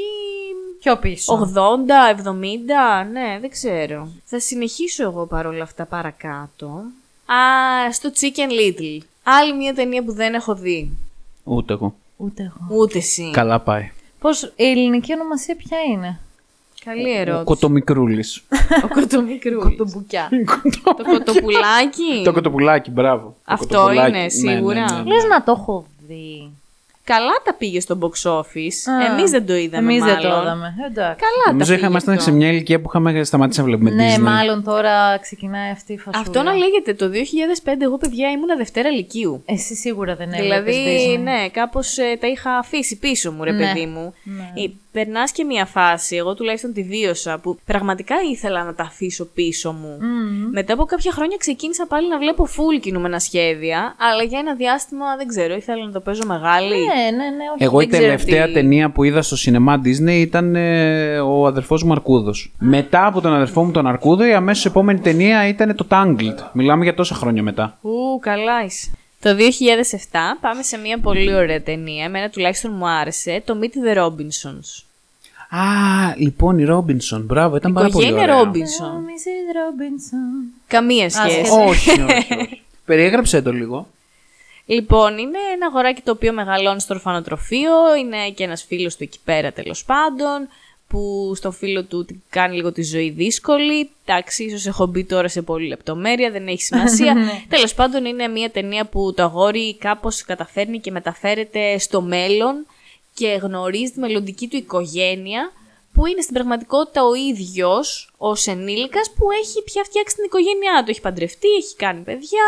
Πιο πίσω. 80, 70, ναι, δεν ξέρω. Θα συνεχίσω εγώ παρόλα αυτά παρακάτω. Α, στο Chicken Little. Άλλη μια ταινία που δεν έχω δει. Ούτε εγώ. Ούτε εγώ. Ούτε εσύ. Καλά πάει. Πώς, η ελληνική ονομασία ποια είναι; Καλή ερώτηση. Κοτομικρούλης. Ο κοτομικρού. Το μπουκιά. το κοτοπουλάκι. Το κοτοπουλάκι, μπράβο. Το Αυτό κοτοπουλάκι. είναι, Ναι, σίγουρα. ναι, ναι, ναι. Λες να το έχω δει. Καλά τα πήγε στο box office. Α, Εμείς δεν το είδαμε Εμείς μάλλον. δεν το είδαμε. Εντάξει. Καλά Νομίζω τα πήγε ήμασταν αυτό. σε μια ηλικία που είχαμε σταματήσει να βλέπουμε Ναι, Disney. μάλλον τώρα ξεκινάει αυτή η φασούλα. Αυτό να λέγεται το 2005 εγώ παιδιά ήμουνα Δευτέρα Λυκείου. Εσύ σίγουρα δεν έβλεπες Δηλαδή, Disney. ναι, κάπως τα είχα αφήσει πίσω μου, ρε Ναι. παιδί μου. Ναι. Ε, περνάς και μια φάση, εγώ τουλάχιστον τη βίωσα, που πραγματικά ήθελα να τα αφήσω πίσω μου. Μετά από κάποια χρόνια ξεκίνησα πάλι να βλέπω full κινούμενα σχέδια, αλλά για ένα διάστημα δεν ξέρω, ήθελα να το παίζω μεγάλη. Ναι, ναι, ναι, όχι. Εγώ η δεν ξέρω τελευταία τι- ταινία που είδα στο σινεμά Disney ήταν ε, ο αδερφός μου Αρκούδος. Μετά από τον αδερφό μου τον Αρκούδο, η αμέσως επόμενη ταινία ήταν το Tangled. Μιλάμε για τόσα χρόνια μετά. Ου, καλά είσαι. Το 2007 πάμε σε μια πολύ ωραία ταινία, εμένα τουλάχιστον μου άρεσε, το Meet the Robinsons. Α, λοιπόν η Ρόμπινσον. Μπράβο, ήταν πάρα πολύ Οικογένεια ωραία. Robinson. Mrs. Robinson. Καμία σχέση. σχέση. όχι, όχι, όχι. Περιέγραψε το λίγο. Λοιπόν, είναι ένα αγοράκι το οποίο μεγαλώνει στο ορφανοτροφείο, είναι και ένας φίλος του εκεί πέρα τέλος πάντων, που στο φίλο του την κάνει λίγο τη ζωή δύσκολη. Εντάξει, ίσως έχω μπει τώρα σε πολλή λεπτομέρεια, δεν έχει σημασία. τέλος πάντων είναι μια ταινία που το αγόρι κάπως καταφέρνει και μεταφέρεται στο μέλλον και γνωρίζει τη μελλοντική του οικογένεια, που είναι στην πραγματικότητα ο ίδιος ως ενήλικας που έχει πια φτιάξει την οικογένειά του. Έχει παντρευτεί, έχει κάνει παιδιά,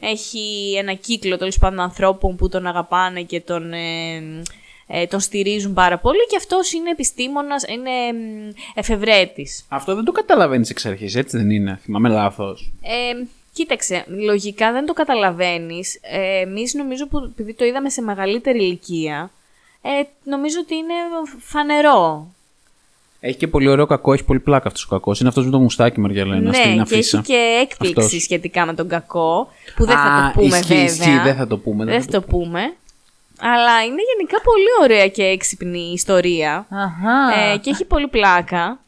έχει ένα κύκλο τέλος πάντων ανθρώπων που τον αγαπάνε και τον, ε, ε, τον στηρίζουν πάρα πολύ και αυτός είναι επιστήμονας, είναι μ, εφευρέτης. Αυτό δεν το καταλαβαίνεις εξ αρχής, έτσι δεν είναι. Θυμάμαι λάθος. Ε, κοίταξε, λογικά δεν το καταλαβαίνεις. Ε, εμείς νομίζω που επειδή το είδαμε σε μεγαλύτερη ηλικία, ε, νομίζω ότι είναι φανερό. Έχει και πολύ ωραίο κακό, έχει πολύ πλάκα αυτός ο κακός. Είναι αυτός με το μουστάκι, Μαριαλένα, στην ναι, και αφίσα. έχει και έκπληξη Αυτός. σχετικά με τον κακό, που δεν θα Α, το πούμε ισχύει, βέβαια. ισχύει, δεν θα το πούμε. Δεν θα το πούμε. Αλλά είναι γενικά πολύ ωραία και έξυπνη ιστορία. Αχα. Ε, και έχει πολύ πλάκα.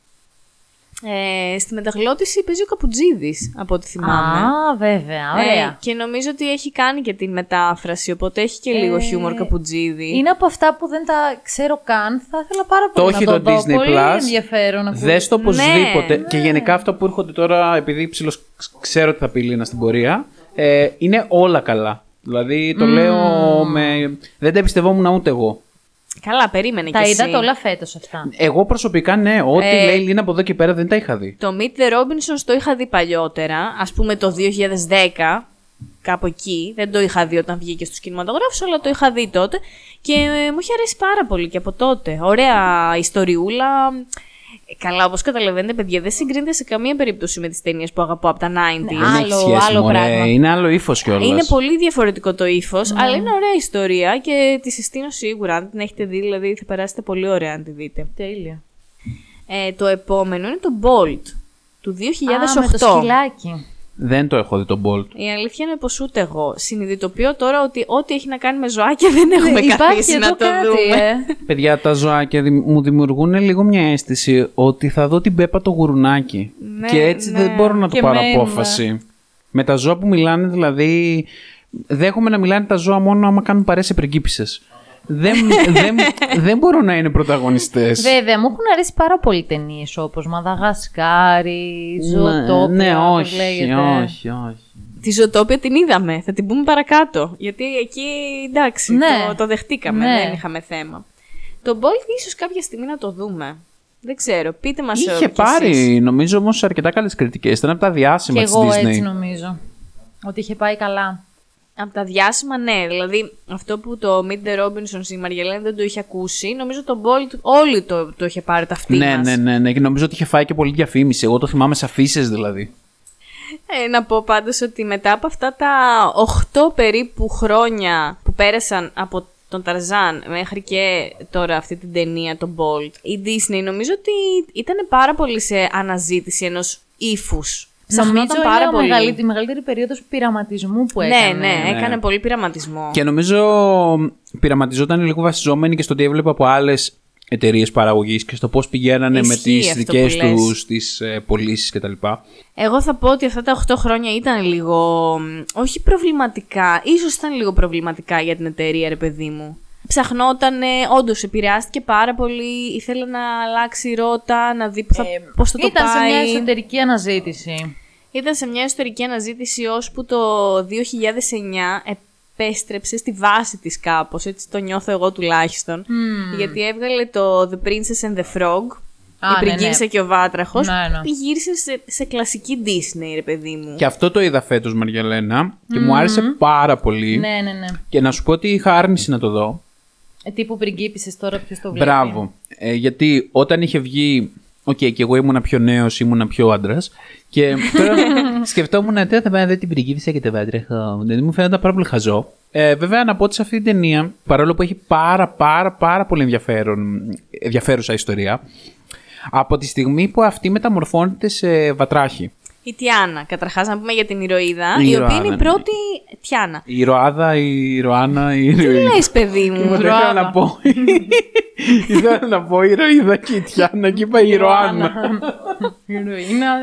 Ε, στη μεταγλώτηση παίζει ο Καπουτζίδης, από ό,τι θυμάμαι. Α, βέβαια, ωραία. Ε, και νομίζω ότι έχει κάνει και την μετάφραση, οπότε έχει και λίγο Ε, χιούμορ Καπουτζίδη. Είναι από αυτά που δεν τα ξέρω καν. Θα ήθελα πάρα Το πολύ έχει να το, το δω. Disney Πολύ Plus. ενδιαφέρον. ακούγεται. Δες το οπωσδήποτε. Ναι, Και γενικά αυτά που έρχονται τώρα, επειδή ψηλο ξέρω ότι θα πει Λίνα στην πορεία, ε, είναι όλα καλά. Δηλαδή το λέω με. Δεν τα εμπιστευόμουν ούτε εγώ. Καλά, περίμενε Τα κι είδατε εσύ. όλα φέτος αυτά. Εγώ προσωπικά ναι, ό,τι Ε, λέει η Λίνα από εδώ και πέρα δεν τα είχα δει. Το Meet the Robinsons το είχα δει παλιότερα, ας πούμε το 2010, κάπου εκεί. Δεν το είχα δει όταν βγήκε στους κινηματογράφους, αλλά το είχα δει τότε. Και ε, μου είχε αρέσει πάρα πολύ και από τότε. Ωραία ιστοριούλα. Ε, Καλά, όπως καταλαβαίνετε, παιδιά, δεν συγκρίνεται σε καμία περίπτωση με τις ταινίες που αγαπώ από τα 90s. Ναι, Δεν έχει άλλο- σχέση, άλλο μωρέ. πράγμα. Είναι άλλο ύφος κιόλας. Είναι πολύ διαφορετικό το ύφος, αλλά είναι ωραία ιστορία και τη συστήνω σίγουρα. Αν την έχετε δει, δηλαδή θα περάσετε πολύ ωραία αν τη δείτε. Τέλεια. Ε, το επόμενο είναι το Bolt του 2008. Α, με το σκυλάκι. Δεν το έχω δει τον Bolt. Η αλήθεια είναι πως ούτε εγώ. Συνειδητοποιώ τώρα ότι ό,τι έχει να κάνει με ζωάκια δεν έχουμε Υπάρχει καθίσει εδώ να το κάτι, δούμε. ε. Παιδιά, τα ζωάκια δημ- μου δημιουργούν λίγο μια αίσθηση ότι θα δω την Πέπα το γουρουνάκι. Ναι, και έτσι ναι. δεν μπορώ να το Και πάρω μένουμε. απόφαση. Με τα ζώα που μιλάνε, δηλαδή. Δέχομαι να μιλάνε τα ζώα μόνο άμα κάνουν παρέ σε πριγκίπισσες. Δεν, δεν, δεν μπορώ να είναι πρωταγωνιστές. Βέβαια, μου έχουν αρέσει πάρα πολλοί ταινίες όπως Μαδαγασκάρι, Ζωοτόπια. ναι, ναι, όπως όχι, λέγεται. όχι, όχι. Τη Ζωτόπια την είδαμε. Θα την πούμε παρακάτω. Γιατί εκεί εντάξει, Ναι. το, το δεχτήκαμε. Ναι. Δεν είχαμε θέμα. Το Bolt ίσως κάποια στιγμή να το δούμε. Δεν ξέρω. Πείτε μας Είχε πάρει, νομίζω όμως, αρκετά καλές κριτικές. Ήταν από τα διάσημα Και της εγώ Disney. έτσι νομίζω. Ότι είχε πάει καλά. Από τα διάσημα, ναι. Δηλαδή, αυτό που το Meet the Robinsons η Μαριελένη δεν το είχε ακούσει, νομίζω το Bolt όλοι το, το είχε πάρει ταυτί Ναι, μας. ναι, ναι, ναι. Και νομίζω ότι είχε φάει και πολύ διαφήμιση. Εγώ το θυμάμαι σε αφήσει δηλαδή. Ε, να πω πάντως ότι μετά από αυτά τα 8 περίπου χρόνια που πέρασαν από τον Ταρζάν μέχρι και τώρα αυτή την ταινία, τον Bolt, η Disney νομίζω ότι ήταν πάρα πολύ σε αναζήτηση ενός ύφου. Ψαχνόταν Νομίζω πάρα είναι πολύ. Μεγαλύτερη, τη μεγαλύτερη περίοδος πειραματισμού που ναι, έκανε. ναι, ναι. έκανε πολύ πειραματισμό. Και νομίζω πειραματιζόταν λίγο βασιζόμενοι και στο τι έβλεπε από άλλες εταιρείες παραγωγής και στο πώς πηγαίνανε με Ισχύει τις αυτό δικές που λες. τους τις ε, πωλήσεις κτλ. Εγώ θα πω ότι αυτά τα 8 χρόνια ήταν λίγο, μ, όχι προβληματικά, ίσως ήταν λίγο προβληματικά για την εταιρεία, ρε παιδί μου. Ψαχνόταν, όντως επηρεάστηκε πάρα πολύ, ήθελε να αλλάξει ρότα, να δει που θα, πώς θα το Ήταν σε πάει. μια εσωτερική αναζήτηση. Ήταν σε μια ιστορική αναζήτηση ώσπου το 2009 επέστρεψε στη βάση της κάπως, έτσι το νιώθω εγώ τουλάχιστον. Γιατί έβγαλε το The Princess and the Frog, Α, η ναι, πριγκίπισσα ναι. και ο βάτραχος, Ναι, ναι. γύρισε σε, σε κλασική Disney, ρε παιδί μου. Και αυτό το είδα φέτος, Μαριαλένα, και μου άρεσε πάρα πολύ. Ναι, ναι, ναι. Και να σου πω ότι είχα άρνηση να το δω. Ε, τύπου πριγκίπισες τώρα ποιος το βλέπει. Μπράβο. Ε, γιατί όταν είχε βγει. Οκ, και εγώ ήμουνα πιο νέος, ήμουνα πιο άντρας. Και τώρα σκεφτόμουν τι θα πάω την πριγκίπισσα και τα βάτρεχα. Δηλαδή μου φαίνονταν πάρα πολύ χαζό. Ε, βέβαια, να πω ότι σε αυτή την ταινία, παρόλο που έχει πάρα πάρα πάρα πολύ ενδιαφέρον, ενδιαφέρουσα ιστορία, από τη στιγμή που αυτή μεταμορφώνεται σε βατράχη. Η Τιάνα. Καταρχάς, να πούμε για την ηρωίδα, Η η, οποία ηρωάδα, είναι η ναι. πρώτη Τιάνα. Η Ροάδα, η Ροάννα, η Τι Ροίδα. λες, παιδί μου. Δεν ήθελα να πω. Ήθελα να πω η Ροίδα και η Τιάνα και είπα η Ροάννα. Ηρωίνα.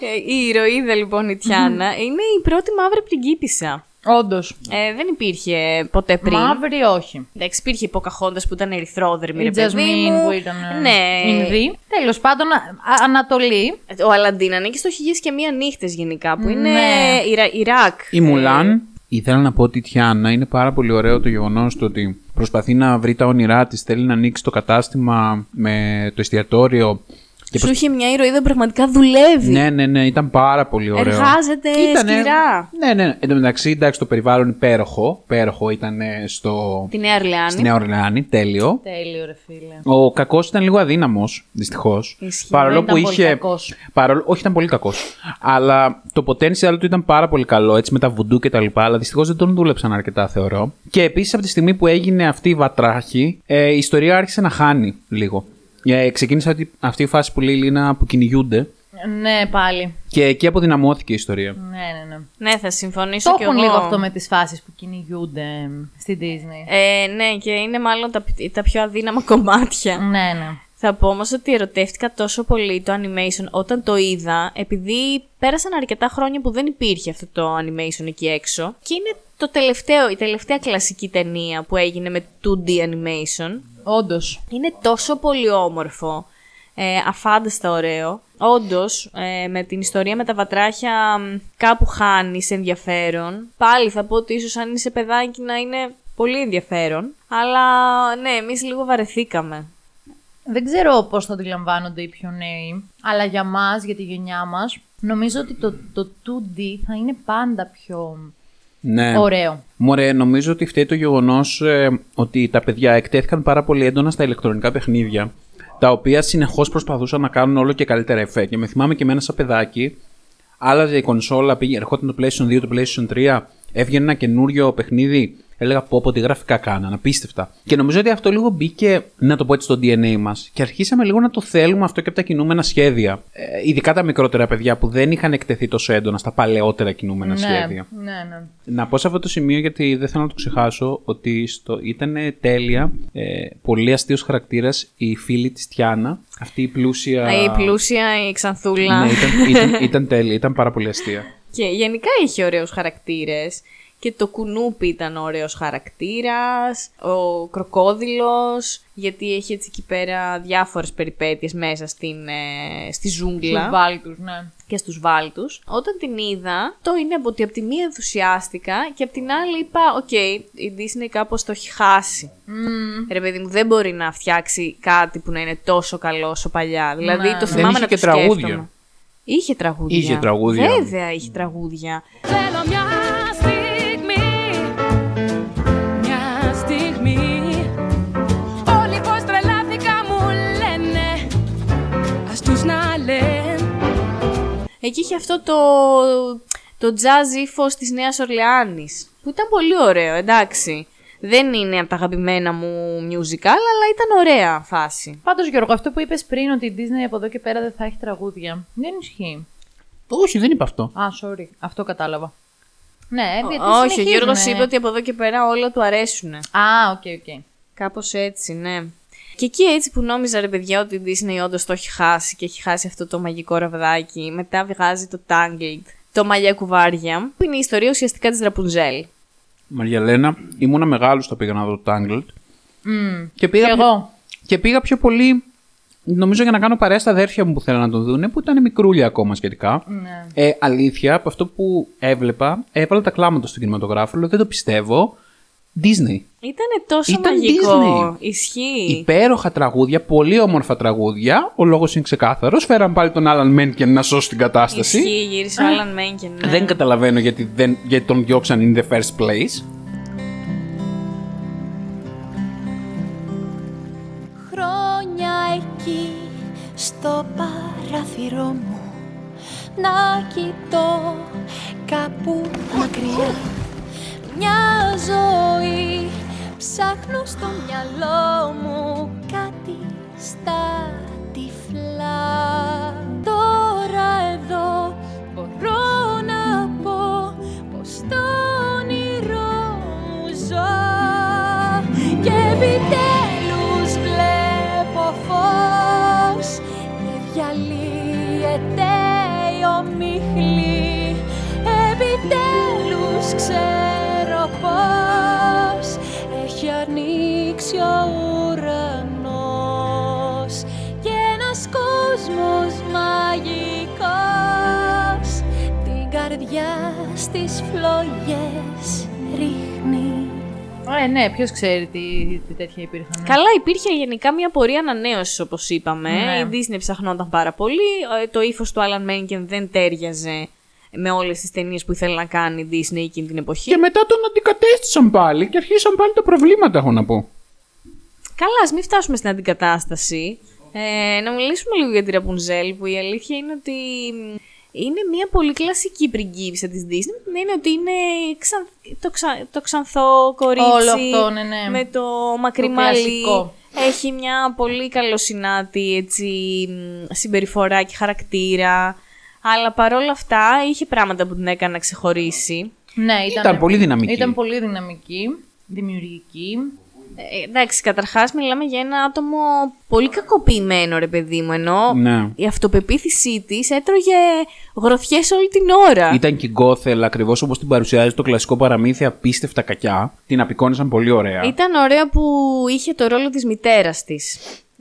Ε, η ηρωίδα, λοιπόν, η Τιάνα, είναι η πρώτη μαύρη πριγκίπισσα. Όντως. Ε, δεν υπήρχε ποτέ πριν. Μαύρη όχι. Εντάξει, υπήρχε η Ποκαχόντα που ήταν ερυθρόδερμη, Η ρε παιδί Τζασμίν μου. που ήταν. Ναι. Ινδί. Τέλος πάντων, α- Ανατολή. Ο Αλαντίν ανήκει στο χιλιές και μία νύχτες γενικά, που είναι Ναι. Ιρα- Ιράκ. Η Μουλάν. Ήθελα να πω ότι η Τιάνα είναι πάρα πολύ ωραίο το γεγονός ότι προσπαθεί να βρει τα όνειρά της, θέλει να ανοίξει το κατάστημα με το εστιατόριο. Και Σου είχε μια ηρωίδα που πραγματικά δουλεύει. Ναι, ναι, ναι, ήταν πάρα πολύ ωραίο. Εργάζεται σκληρά. Ναι, ναι. Εν τω μεταξύ, εντάξει, το περιβάλλον υπέροχο. Υπέροχο ήταν ε, στο... Τη Νέα Ορλεάνη. στη Νέα Ορλεάνη, τέλειο. Τέλειο, ρε φίλε. Ο κακός ήταν λίγο αδύναμος, δυστυχώς. Ισχύει. Παρόλο Δεν που ήταν πολύ είχε. κακός. Παρόλο... Όχι, ήταν πολύ κακός. Αλλά το potential του ήταν πάρα πολύ καλό, έτσι με τα βουντού και τα λοιπά. Αλλά δυστυχώς δεν τον δούλεψαν αρκετά, θεωρώ. Και επίσης από τη στιγμή που έγινε αυτή η βατράχη, ε, η ιστορία άρχισε να χάνει λίγο. Ε, ξεκίνησε αυτή, αυτή η φάση που λέει η Λίνα που κυνηγούνται. Ναι, πάλι. Και εκεί αποδυναμώθηκε η ιστορία. Ναι, ναι, ναι. Ναι, θα συμφωνήσω Το κι έχουν εγώ. λίγο αυτό με τις φάσεις που κυνηγούνται στη Disney. Ε, ναι, και είναι μάλλον τα, τα πιο αδύναμα κομμάτια. Ναι, ναι. Θα πω όμως ότι ερωτεύτηκα τόσο πολύ το animation όταν το είδα, επειδή πέρασαν αρκετά χρόνια που δεν υπήρχε αυτό το animation εκεί έξω. Και είναι το τελευταίο, η τελευταία κλασική ταινία που έγινε με 2D animation. Όντως. Είναι τόσο πολύ όμορφο. Ε, αφάνταστα ωραίο. Όντως, ε, με την ιστορία με τα βατράχια μ, κάπου χάνει ενδιαφέρον. Πάλι θα πω ότι ίσως αν είσαι παιδάκι να είναι πολύ ενδιαφέρον. Αλλά ναι, εμείς λίγο βαρεθήκαμε. Δεν ξέρω πώς το αντιλαμβάνονται οι πιο νέοι, αλλά για μας, για τη γενιά μας, νομίζω ότι το, το 2D θα είναι πάντα πιο Ναι. ωραίο. Μωρέ, νομίζω ότι φταίει το γεγονός ότι τα παιδιά εκτέθηκαν πάρα πολύ έντονα στα ηλεκτρονικά παιχνίδια, τα οποία συνεχώς προσπαθούσαν να κάνουν όλο και καλύτερα εφέ. Και με θυμάμαι και εμένα σαν παιδάκι, άλλαζε η κονσόλα, πήγε, ερχόταν το PlayStation 2, το PlayStation 3, έβγαινε ένα καινούριο παιχνίδι. Έλεγα πω πω τι γραφικά κάναν, απίστευτα. Και νομίζω ότι αυτό λίγο μπήκε, να το πω έτσι, στο DNA μας. Και αρχίσαμε λίγο να το θέλουμε αυτό και από τα κινούμενα σχέδια. Ε, ειδικά τα μικρότερα παιδιά που δεν είχαν εκτεθεί τόσο έντονα στα παλαιότερα κινούμενα ναι, σχέδια. ναι, ναι. Να πω σε αυτό το σημείο, γιατί δεν θέλω να το ξεχάσω, ότι στο, ήταν τέλεια, ε, πολύ αστείος χαρακτήρας η φίλη της Τιάνα, αυτή η πλούσια... Η πλούσια, η Ξανθούλα. Ναι, ήταν, ήταν, ήταν τέλεια, ήταν πάρα πολύ αστεία. Και γενικά είχε ωραίους χαρακτήρες. Και το κουνούπι ήταν ωραίος χαρακτήρας. Ο κροκόδιλος, γιατί έχει έτσι εκεί πέρα διάφορες περιπέτειες μέσα στην, ε, στη ζούγκλα Τους βάλτους, ναι. και στους βάλτους. Όταν την είδα, το είναι από ότι από τη μία ενθουσιάστηκα και από την άλλη είπα, οκ, η Disney κάπως το έχει χάσει. Ρε παιδί μου, δεν μπορεί να φτιάξει κάτι που να είναι τόσο καλό όσο παλιά. Δηλαδή, Ναι. το Δεν θυμάμαι είχε να και το σκέφτομαι. τραγούδια. Είχε τραγούδια. Είχε τραγούδια. Βέβαια είχε τραγούδια. Θέλω μια Εκεί είχε αυτό το, το jazz ύφος της Νέας Ορλεάνης. Που ήταν πολύ ωραίο, εντάξει. Δεν είναι από τα αγαπημένα μου musical, αλλά ήταν ωραία φάση. Πάντως Γιώργο, αυτό που είπες πριν ότι η Disney από εδώ και πέρα δεν θα έχει τραγούδια, δεν ισχύει. Όχι, δεν είπα αυτό. Α, sorry, αυτό κατάλαβα. Ναι, γιατί Όχι, ο συνεχίζουνε. Γιώργος είπε ότι από εδώ και πέρα όλα του αρέσουν. Α, OK, OK. Κάπως έτσι, ναι. Και εκεί έτσι που νόμιζα ρε παιδιά ότι η Disney όντως το έχει χάσει και έχει χάσει αυτό το μαγικό ραβδάκι, μετά βγάζει το Tangled, το μαλλιά κουβάρια, που είναι η ιστορία ουσιαστικά της Ραπουνζέλ. Μαριαλένα, ήμουνα μεγάλος όταν πήγα να δω το Tangled. Μμμ. Και πήγα, Κι πιο- εγώ. και πήγα πιο πολύ, νομίζω για να κάνω παρέα στα αδέρφια μου που θέλαν να τον δούνε, που ήταν μικρούλια ακόμα σχετικά. Ναι. Ε, αλήθεια, από αυτό που έβλεπα, έβαλα τα κλάματα στον κινηματογράφο, λέω δεν το πιστεύω. Disney. Ήτανε τόσο Ήταν μαγικό. Disney. Ισχύει. Υπέροχα τραγούδια, πολύ όμορφα τραγούδια. Ο λόγος είναι ξεκάθαρος. Φέραν πάλι τον Άλαν Μένκεν να σώσει την κατάσταση. Ισχύει, γύρισε ο Άλαν Μένκεν. Ναι. Δεν καταλαβαίνω γιατί, δεν, γιατί τον διώξαν in the first place. Χρόνια εκεί στο παράθυρο μου να κοιτώ κάπου μακριά μια ζωή. Ψάχνω στο μυαλό μου κάτι στα τυφλά φλόγες ρίχνει Ε, ναι, ποιος ξέρει τι, τι τέτοια υπήρχαν. Καλά, υπήρχε γενικά μια πορεία ανανέωσης, όπως είπαμε. Ναι. Η Disney ψαχνόταν πάρα πολύ. Ε, Το ύφος του Alan Menken δεν τέριαζε με όλες τις ταινίες που ήθελε να κάνει η Disney εκείνη την εποχή. Και μετά τον αντικατέστησαν πάλι και αρχίσαν πάλι τα προβλήματα, έχω να πω. Καλά, ας μην φτάσουμε στην αντικατάσταση. Ε, να μιλήσουμε λίγο για τη Ραπουνζέλ, που η αλήθεια είναι ότι μ, είναι μια πολύ κλασική πριγκίπισσα της Disney, με την έννοια ότι είναι ξαν- το, ξα- το ξανθό κορίτσι Όλο αυτό, ναι, ναι. με το μακρύ Το μαλλί. κλασικό. Έχει μια πολύ καλοσυνάτη έτσι, μ, συμπεριφορά και χαρακτήρα. Αλλά παρόλα αυτά είχε πράγματα που την έκανε να ξεχωρίσει. Ναι, ήταν, Ήταν πολύ δυναμική. Ήταν πολύ δυναμική, δημιουργική. Ε, εντάξει, καταρχάς μιλάμε για ένα άτομο πολύ κακοποιημένο, ρε παιδί μου. Ενώ Ναι. η αυτοπεποίθησή της έτρωγε γροθιές όλη την ώρα. Ήταν και γκόθελ, ακριβώς όπως την παρουσιάζει το κλασικό παραμύθι, απίστευτα κακιά. Την απεικόνισαν πολύ ωραία. Ήταν ωραία που είχε το ρόλο της μητέρας της.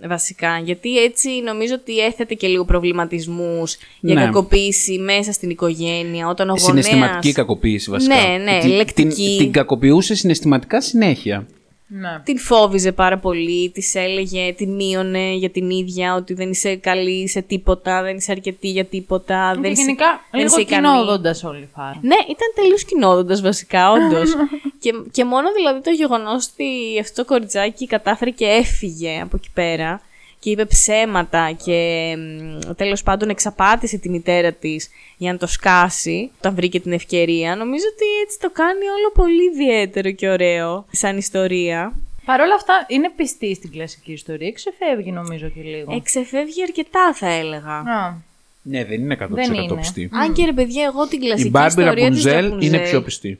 Βασικά, γιατί έτσι νομίζω ότι έθετε και λίγο προβληματισμούς για Ναι. κακοποίηση μέσα στην οικογένεια, όταν ο γονέας... Συναισθηματική κακοποίηση βασικά. Ναι, ναι, Την- λεκτική. Την, την κακοποιούσε συναισθηματικά συνέχεια. Ναι. Την φόβιζε πάρα πολύ, της έλεγε, τη μείωνε για την ίδια, ότι δεν είσαι καλή σε τίποτα, δεν είσαι αρκετή για τίποτα. Και δεν είσαι- γενικά δεν λίγο είσαι ικανή. κοινόδοντα όλη η φάρα. Ναι, ήταν τελείως κοινόδοντα βασικά, όντως. και, και μόνο δηλαδή το γεγονός ότι αυτό το κοριτσάκι κατάφερε και έφυγε από εκεί πέρα και είπε ψέματα και μ, τέλος πάντων εξαπάτησε τη μητέρα της για να το σκάσει όταν βρήκε την ευκαιρία. Νομίζω ότι έτσι το κάνει όλο πολύ ιδιαίτερο και ωραίο σαν ιστορία. Παρ' όλα αυτά είναι πιστή στην κλασική ιστορία. Ξεφεύγει νομίζω και λίγο. Εξεφεύγει αρκετά θα έλεγα. Α, Ναι, δεν είναι 100% Δεν είναι. πιστή. Αν και ρε παιδιά, εγώ την κλασική Η Barbie ιστορία της Rapunzel Rapunzel- είναι πιο πιστή.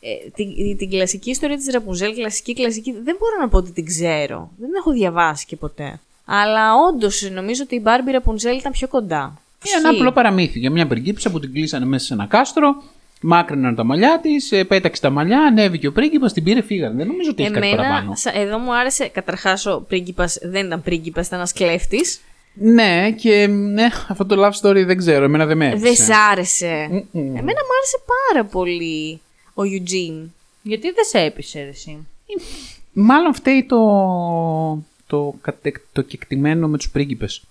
Ε, την, την κλασική ιστορία της Ραπουνζέλ, κλασική, κλασική, δεν μπορώ να πω ότι την ξέρω. Δεν την έχω διαβάσει και ποτέ. Αλλά όντως νομίζω ότι η Μπάρμπι Ραπουνζέλ ήταν πιο κοντά. Είναι ένα απλό παραμύθι για μια πριγκίπισσα που την κλείσανε μέσα σε ένα κάστρο. Μάκρυναν τα μαλλιά της, πέταξε τα μαλλιά, ανέβηκε ο πρίγκιπας, την πήρε, φύγανε. Δεν νομίζω ότι έχει κάτι Εμένα, παραπάνω. σα- εδώ μου άρεσε, καταρχάς ο πρίγκιπας δεν ήταν πρίγκιπας, ήταν ένας κλέφτης. Ναι, και ναι, αυτό το love story δεν ξέρω, εμένα δεν με έπεισε. Δεν σ' άρεσε. Εμένα μου άρεσε πάρα πολύ ο Eugene. γιατί δεν σε έπεισε ρε, εσύ; Μάλλον φταίει το, το, κατε- το κεκτημένο με τους πρίγκιπες.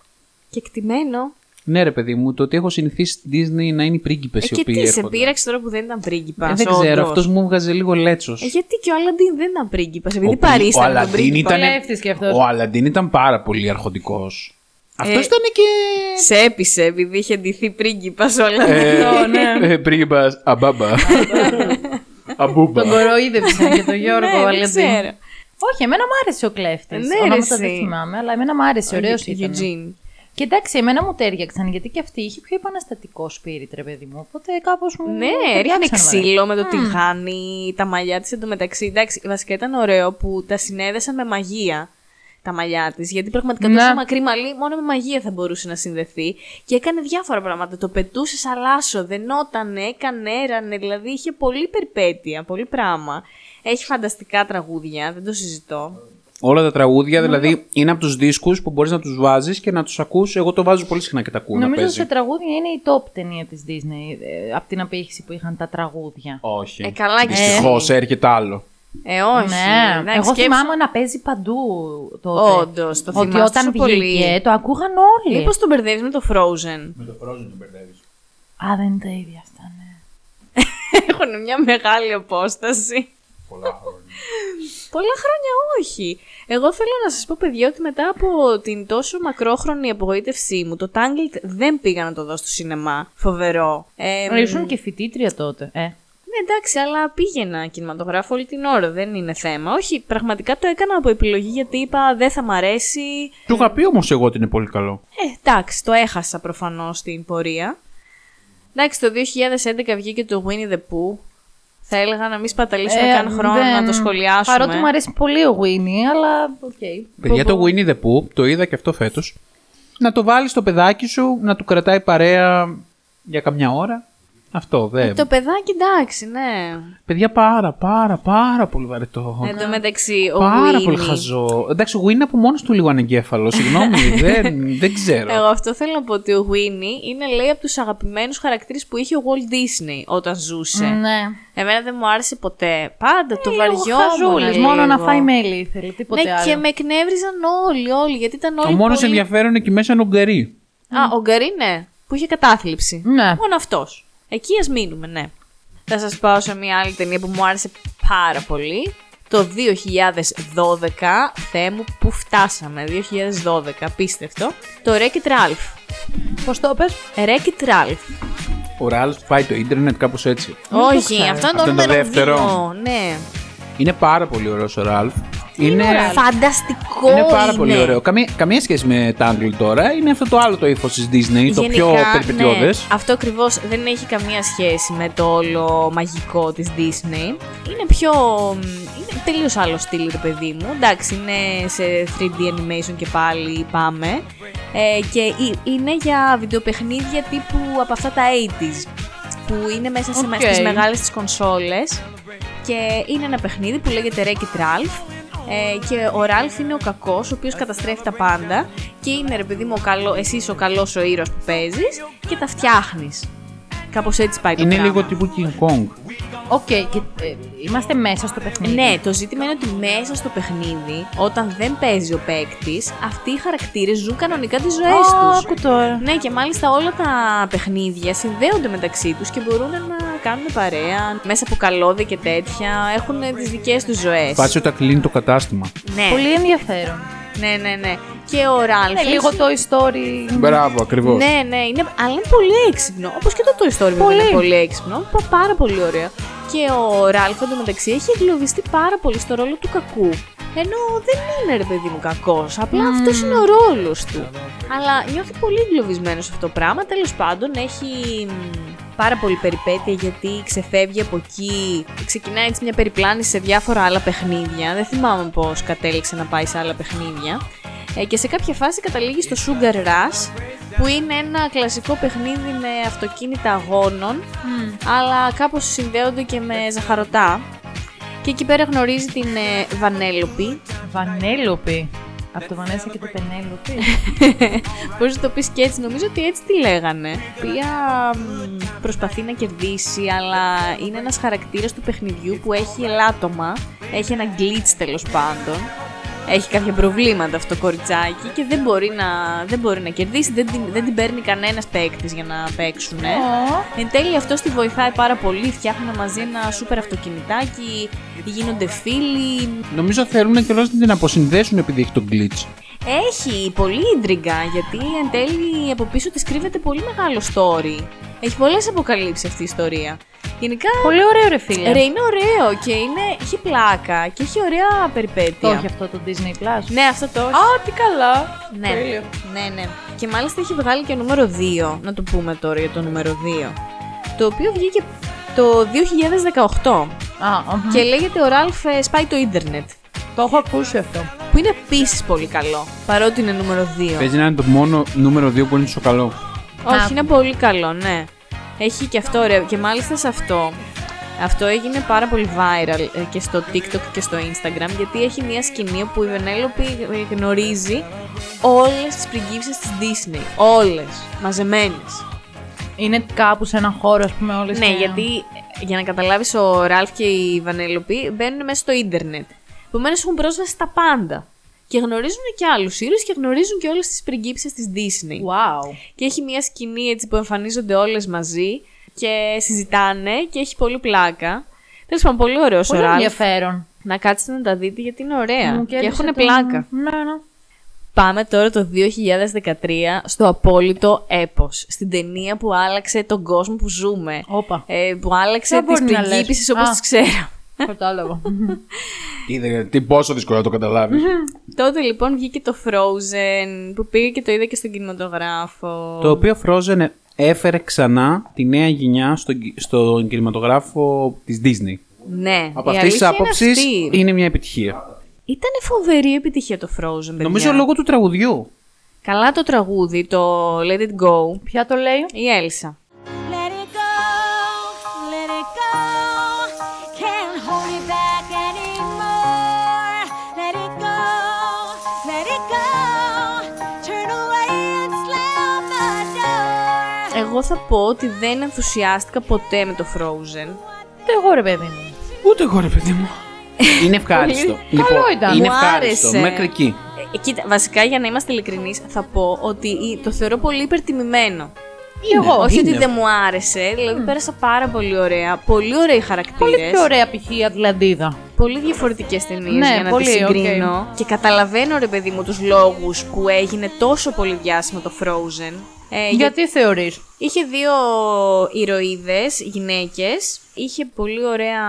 Και εκτιμένο. Ναι ρε παιδί μου, το ότι έχω συνηθίσει στην Disney να είναι οι πρίγκιπες Ε, οι και οποίοι τι, σε έρχονται. πείραξε τώρα που δεν ήταν πρίγκιπας. Ε, δεν ξέρω, όντως. αυτός μου βγάζε λίγο λέτσος. Ε, γιατί και ο Αλαντίν δεν ήταν πρίγκιπας, επειδή Ο πρι- ο παρίστανε τον Αλαντίν πρίγκιπα. ήταν, Κλέφτης κι αυτός. ο Αλαντίν ήταν πάρα πολύ αρχοντικός. Αυτός Ε, ήταν και... Σε έπεισε επειδή είχε ντυθεί πρίγκιπας όλα Ε, Αυτό, ναι. ε, πρίγκιπας, αμπάμπα. Αμπούμπα. Τον κοροϊδεύσαν και τον Γιώργο Ναι, δεν Αλαντίν. Ξέρω. Όχι, εμένα μου άρεσε ο κλέφτης. Ναι, ρε, Ονόματα δεν εσύ. θυμάμαι, αλλά εμένα μου άρεσε. Ωραίο ήταν. Eugene. Και εντάξει, εμένα μου τέριαξαν γιατί και αυτή είχε πιο επαναστατικό spirit, ρε παιδί μου. Οπότε κάπως μου. Ναι, ταιριάξαν έριχνε ωραία. ξύλο με το τηγάνι, τα μαλλιά της εντωμεταξύ. Εντάξει, βασικά ήταν ωραίο που τα συνέδεσαν με μαγεία τα μαλλιά της. Γιατί πραγματικά Ναι. τόσο μακρύ μαλλί μόνο με μαγεία θα μπορούσε να συνδεθεί. Και έκανε διάφορα πράγματα. Το πετούσε σαν λάσο, δενότανε, έκανε, έρανε. Δηλαδή είχε πολύ περιπέτεια, πολύ πράγμα. Έχει φανταστικά τραγούδια, δεν το συζητώ. Όλα τα τραγούδια, δηλαδή, είναι από τους δίσκους που μπορείς να τους βάζεις και να τους ακούς. Εγώ το βάζω πολύ συχνά και τα ακούω να Νομίζω παίζει. σε τραγούδια είναι η top ταινία της Disney. ε, από την απήχηση που είχαν τα τραγούδια. Όχι. Ε, καλά και Δυστυχώς εσύ. έρχεται άλλο. Ε, όχι. Ναι, Εντάξει, εγώ σκέψου- θυμάμαι να παίζει παντού τότε. Όντως, το Ότι θυμάσαι όταν τόσο πολύ. βγήκε το ακούγαν όλοι. Μήπως τον μπερδεύεις με το Frozen; Με το Frozen τον μπερδεύεις. Α, δεν είναι τα ίδια αυτά, ναι. Έχουν μια μεγάλη απόσταση. Πολλά χρόνια. Πολλά χρόνια όχι. Εγώ θέλω να σας πω, παιδιά, ότι μετά από την τόσο μακρόχρονη απογοήτευσή μου, το Tangled δεν πήγα να το δω στο σινεμά. Φοβερό. Ε, Ε, Ήσουν και φοιτήτρια τότε. Ε. Ναι, εντάξει, αλλά πήγαινα κινηματογράφο όλη την ώρα, δεν είναι θέμα. Όχι, πραγματικά το έκανα από επιλογή γιατί είπα δεν θα μ' αρέσει. Του είχα πει όμως εγώ ότι είναι πολύ καλό. Ε, εντάξει, το έχασα προφανώς στην πορεία. Εντάξει, το 2011 βγήκε το Winnie the Pooh. Θα έλεγα να μην σπαταλήσουμε καν χρόνο Ε, δεν- να το σχολιάσουμε. Παρότι μου αρέσει πολύ ο Winnie, αλλά οκ. Παιδιά, το Winnie the Pooh, το είδα και αυτό φέτος. Να το βάλεις στο παιδάκι σου, να του κρατάει παρέα για καμιά ώρα. Αυτό δεν. Ε, Το παιδάκι, εντάξει, ναι. Παιδιά, πάρα, πάρα, πάρα πολύ βαρετό. Εν τω μεταξύ, ο Πάρα Winnie- πολύ χαζό. Εντάξει, ο Winnie είναι από μόνος του λίγο ανεγκέφαλος. Συγγνώμη, δεν, δεν ξέρω. Εγώ αυτό θέλω να πω ότι ο Winnie είναι λέει από τους αγαπημένους χαρακτήρες που είχε ο Walt Disney όταν ζούσε. Ναι. Εμένα δεν μου άρεσε ποτέ. Πάντα το Λίγο βαριόμουν χαζούλης, μόνο να λίγο. φάει μέλι ήθελε, τίποτε Ναι, άλλο. και με εκνεύριζαν όλοι, όλοι, γιατί ήταν όλοι Ο μόνος πολύ... ενδιαφέρον εκεί μέσα είναι ο Γκαρί. Α, ο Γκαρί, ναι, που είχε κατάθλιψη. Ναι. Μόνο αυτός. Εκεί ας μείνουμε, ναι. Θα σας πάω σε μια άλλη ταινία που μου άρεσε πάρα πολύ. Το 2012, Θεέ μου, που φτάσαμε, 2012, απίστευτο. Το Wreck-It Ralph. Πώς το πες; Wreck-It Ralph. Ο Ράλφ πάει το ίντερνετ κάπως έτσι. Όχι, ξέρω. αυτό είναι Αυτό το είναι το νούμερο δεύτερο. δύο, Ναι. Είναι πάρα πολύ ωραίος ο Ράλφ. Είναι, Φανταστικό είναι πάρα πολύ ωραίο. Καμία, καμία σχέση με Tangled τώρα. Είναι αυτό το άλλο το ύφος της Disney, το πιο Γενικά, περιπετειώδε. ναι, αυτό ακριβώς δεν έχει καμία σχέση με το όλο μαγικό της Disney. Είναι πιο. Είναι τελείως άλλο στυλ, ρε παιδί μου. Εντάξει, είναι σε 3D animation και πάλι πάμε. Ε, και ε- είναι για βιντεοπαιχνίδια τύπου από αυτά τα 80s. Που είναι μέσα σε, Οκ. στις μεγάλες τις κονσόλες. Και είναι ένα παιχνίδι που λέγεται Wreck-It Ralph. Ε, και ο Ράλφ είναι ο κακός, ο οποίος καταστρέφει τα πάντα. Και είναι ρε παιδί μου, ο καλό, εσύ είσαι ο καλός ο ήρωας που παίζεις και τα φτιάχνεις. Κάπως έτσι πάει το Είναι πράγμα. λίγο τύπου King Kong. OK, και ε, είμαστε μέσα στο παιχνίδι. Ναι, το ζήτημα είναι ότι μέσα στο παιχνίδι, όταν δεν παίζει ο παίκτης, αυτοί οι χαρακτήρες ζουν κανονικά τις ζωές Α, τους. άκου τώρα. Ναι, και μάλιστα όλα τα παιχνίδια συνδέονται μεταξύ τους και μπορούν να κάνουν παρέα μέσα από καλώδια και τέτοια. Έχουν τις δικές τους ζωές. Φάση όταν κλείνει το κατάστημα. Ναι, Πολύ ενδιαφέρον. Ναι, ναι, ναι. Και ο Ράλφ. Ναι, λίγο το story. Μπράβο, ακριβώς. Ναι, ναι, είναι, αλλά είναι πολύ έξυπνο. Όπως και το Toy Story βέβαια Πολύ. είναι πολύ έξυπνο. Πα- Πάρα πολύ ωραίο. Και ο Ράλφ εντωμεταξύ έχει εγκλωβιστεί πάρα πολύ στο ρόλο του κακού. Ενώ δεν είναι ρε παιδί μου κακός. Απλά αυτός είναι ο ρόλος του. Αλλά νιώθει πολύ εγκλωβισμένος σε αυτό το πράγμα. Τέλος πάντων, έχει μ, πάρα πολύ περιπέτεια γιατί ξεφεύγει από εκεί. Ξεκινάει έτσι μια περιπλάνηση σε διάφορα άλλα παιχνίδια. Δεν θυμάμαι πώς κατέληξε να πάει σε άλλα παιχνίδια. Ε, και σε κάποια φάση καταλήγει στο Sugar Rush, που είναι ένα κλασικό παιχνίδι με αυτοκίνητα αγώνων, αλλά κάπως συνδέονται και με ζαχαρωτά. Και εκεί πέρα γνωρίζει την ε, Βανέλοπη. Βανέλοπη. Από το Βανέσα και το Πενέλοπη. Πώς να το πεις και έτσι, νομίζω ότι έτσι τη λέγανε. Η οποία μ, προσπαθεί να κερδίσει, αλλά είναι ένας χαρακτήρας του παιχνιδιού που έχει ελάττωμα. Έχει ένα glitch τέλος πάντων. Έχει κάποια προβλήματα αυτό το κοριτσάκι και δεν μπορεί να, δεν μπορεί να κερδίσει, δεν την, δεν την παίρνει κανένας παίκτης για να παίξουν. Εν τέλει αυτό τη βοηθάει πάρα πολύ, φτιάχνουν μαζί ένα σούπερ αυτοκινητάκι, γίνονται φίλοι, Νομίζω θέλουν και να την αποσυνδέσουν επειδή έχει τον glitch. Έχει πολύ ίντριγκα γιατί εν τέλει από πίσω της κρύβεται πολύ μεγάλο story. Έχει πολλές αποκαλύψεις αυτή η ιστορία. Γενικά, Πολύ ωραίο ρε φίλε. ρε, είναι ωραίο και είναι, έχει πλάκα και έχει ωραία περιπέτεια. Το έχει αυτό το Disney Plus; Ναι, αυτό το έχει. Α, τι καλά. ναι. ναι, ναι. Και μάλιστα έχει βγάλει και νούμερο 2, να το πούμε τώρα για το νούμερο 2. Το οποίο βγήκε το 2018 Α, αχα. και λέγεται ο Ρalph ε, σπάει το ίντερνετ. Το έχω ακούσει αυτό. Που είναι επίσης πολύ καλό, παρότι είναι νούμερο 2. Παίζει να είναι το μόνο νούμερο 2 που είναι τόσο καλό. Όχι, Α. είναι πολύ καλό, ναι. Έχει και αυτό ωραίο. Και μάλιστα σε αυτό. Αυτό έγινε πάρα πολύ viral ε, και στο TikTok και στο Instagram γιατί έχει μια σκηνή όπου η Βενέλοπη γνωρίζει όλες τις πριγκίψες της Disney. Όλες. Μαζεμένες. Είναι κάπου σε ένα χώρο, ας πούμε, όλες Ναι, γιατί ε, για να καταλάβεις ο Ραλφ και η Βανέλοπη μπαίνουν μέσα στο ίντερνετ. Επομένως έχουν πρόσβαση στα πάντα. Και γνωρίζουν και άλλους ήρωες και γνωρίζουν και όλες τις πριγκίψεις της Disney. Wow. Και έχει μια σκηνή έτσι που εμφανίζονται όλες μαζί και συζητάνε και έχει πολύ πλάκα. Τέλος πάντων, πολύ ωραίος ο Πολύ Ρalph. ενδιαφέρον. Να κάτσετε να τα δείτε γιατί είναι ωραία Μου και κέρδισε έχουν τον- πλάκα. Ναι, ναι. Πάμε τώρα το 2013 στο απόλυτο έπος. Στην ταινία που άλλαξε τον κόσμο που ζούμε. Όπα. Ε, που άλλαξε Ποια τις μπορεί να λες; πριγκίπισσες όπως Α. τις ξέρω. Κατάλαβα. Είδε τι πόσο δύσκολο να το καταλάβεις. Τότε λοιπόν βγήκε το Frozen που πήγε και το είδα και στον κινηματογράφο. το οποίο Frozen έφερε ξανά τη νέα γενιά στον, κι- στον κινηματογράφο της Disney. Ναι, Από η αυτής της αλήθεια είναι άποψης αυτή. είναι μια επιτυχία. Ήταν φοβερή επιτυχία το Frozen, παιδιά. Νομίζω λόγω του τραγουδιού. Καλά το τραγούδι, το Let It Go, Ποια το λέει; η Έλσα. Εγώ θα πω ότι δεν ενθουσιάστηκα ποτέ με το Frozen. Το εγώ ρε παιδί μου. Ούτε εγώ ρε παιδί μου. Είναι ευχάριστο. Λοιπόν, Καλό ήταν. Είναι Μου ευχάριστο. άρεσε. Μέχρι εκεί. Ε, κοίτα, βασικά για να είμαστε ειλικρινείς, θα πω ότι η- το θεωρώ πολύ υπερτιμημένο. Είναι, Όχι είναι. ότι δεν μου άρεσε, δηλαδή πέρασα πάρα πολύ ωραία. Πολύ ωραίοι χαρακτήρες. Πολύ πιο ωραία π.χ. η Ατλαντίδα. Πολύ διαφορετικές ταινίες Ναι, για να πολύ, τις συγκρίνω. οκ. Και καταλαβαίνω, ρε παιδί μου, τους λόγους που έγινε τόσο πολύ διάσημο το Frozen. Ε, για- Γιατί θεωρείς; Είχε δύο ηρωίδες, γυναίκες. Είχε πολύ ωραία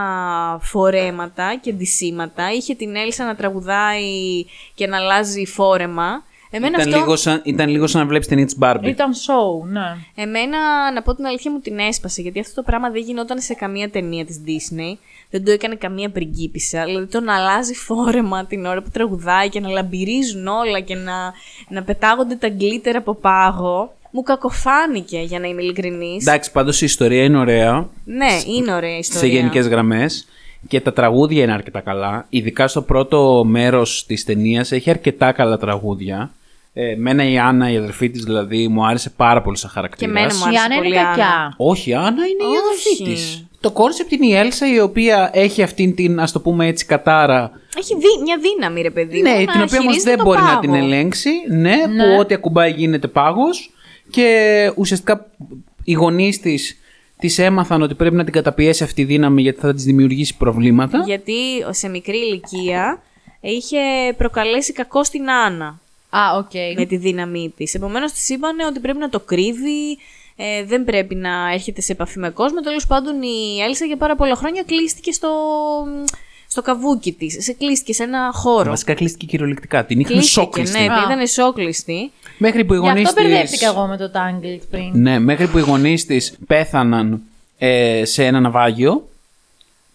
φορέματα και ντυσίματα. Είχε την Έλσα να τραγουδάει και να αλλάζει φόρεμα. Εμένα Ήταν, αυτό... λίγο σαν, ήταν λίγο σαν να βλέπεις ταινία τη Barbie. Ήταν show, ναι. Εμένα, να πω την αλήθεια, μου την έσπασε. Γιατί αυτό το πράγμα δεν γινόταν σε καμία ταινία της Disney. Δεν το έκανε καμία πριγκίπισσα. Δηλαδή το να αλλάζει φόρεμα την ώρα που τραγουδάει και να λαμπυρίζουν όλα και να, να πετάγονται τα γκλίτερ από πάγο. Μου κακοφάνηκε, για να είμαι ειλικρινής. Εντάξει, πάντως η ιστορία είναι ωραία Ναι, είναι ωραία η ιστορία. σε γενικές γραμμές και τα τραγούδια είναι αρκετά καλά. Ειδικά στο πρώτο μέρος της ταινίας έχει αρκετά καλά τραγούδια. Ε, μένα η Άννα, η αδερφή της δηλαδή, μου άρεσε πάρα πολύ σαν χαρακτήρας. Και εμένα μου Η άρεσε Άννα είναι πολύ Άννα. κακιά. Όχι, η Άννα είναι η Όχι. αδερφή της. Το concept είναι η Έλσα η οποία έχει αυτήν την, ας το πούμε έτσι, κατάρα. Έχει δι- μια δύναμη, ρε παιδί. ναι, μου, να την οποία όμως χειρίζεται δεν το μπορεί να πάγο. την ελέγξει. Ναι, Ναι. που ό,τι ακουμπάει γίνεται πάγος. Και ουσιαστικά οι γονείς της της έμαθαν ότι πρέπει να την καταπιέσει αυτή η δύναμη γιατί θα της δημιουργήσει προβλήματα. Γιατί σε μικρή ηλικία είχε προκαλέσει κακό στην Άννα. Α, οκ. με τη δύναμή της. Επομένως, της είπαν ότι πρέπει να το κρύβει, ε, δεν πρέπει να έρχεται σε επαφή με κόσμο. Τέλος πάντων, η Έλσα για πάρα πολλά χρόνια κλείστηκε στο, στο καβούκι της. Σε κλείστηκε σε ένα χώρο. Βασικά κλείστηκε κυριολεκτικά. Την είχαν Κλείστηκε, 'σώκλειστη. ναι, Α. ήταν εσώκλειστη. Μέχρι που οι Γι' γονείς αυτό της... μπερδεύτηκα εγώ με το Tangled πριν. Ναι, μέχρι που οι γονείς της πέθαναν ε, σε ένα ναυάγιο.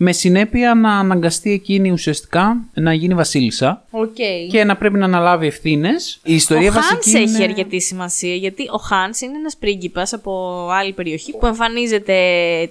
Με συνέπεια να αναγκαστεί εκείνη ουσιαστικά να γίνει βασίλισσα Οκ. και να πρέπει να αναλάβει ευθύνες. Η ιστορία ο Χάνς βασική έχει είναι... αρκετή σημασία γιατί ο Χάνς είναι ένας πρίγκιπας από άλλη περιοχή που εμφανίζεται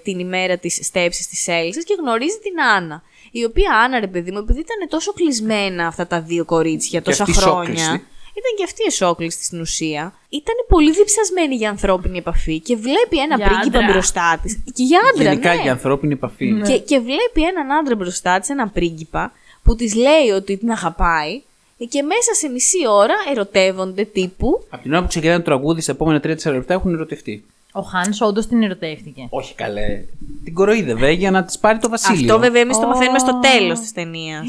την ημέρα της στέψης της Έλσας και γνωρίζει την Άννα. Η οποία Άννα, ρε παιδί μου, επειδή ήταν τόσο κλεισμένα αυτά τα δύο κορίτσια τόσα αυτή χρόνια. σόκλειστη. Ήταν και αυτή εσόκλειστη στην ουσία. Ήταν πολύ διψασμένη για ανθρώπινη επαφή και βλέπει ένα Για πρίγκιπα άντρα. μπροστά της. Και για άντρα, Γενικά ναι. για ανθρώπινη επαφή. Και, και βλέπει έναν άντρα μπροστά της, έναν πρίγκιπα, που της λέει ότι την αγαπάει και μέσα σε μισή ώρα ερωτεύονται τύπου. Από την ώρα που ξεκινάει το τραγούδι, στα επόμενα 3-4 λεπτά έχουν ερωτευτεί. Ο Χάνς όντως την ερωτεύτηκε. Όχι καλέ. Την κοροϊδεύε για να της πάρει το βασίλειο. Αυτό βέβαια εμείς το μαθαίνουμε στο τέλος της ταινίας.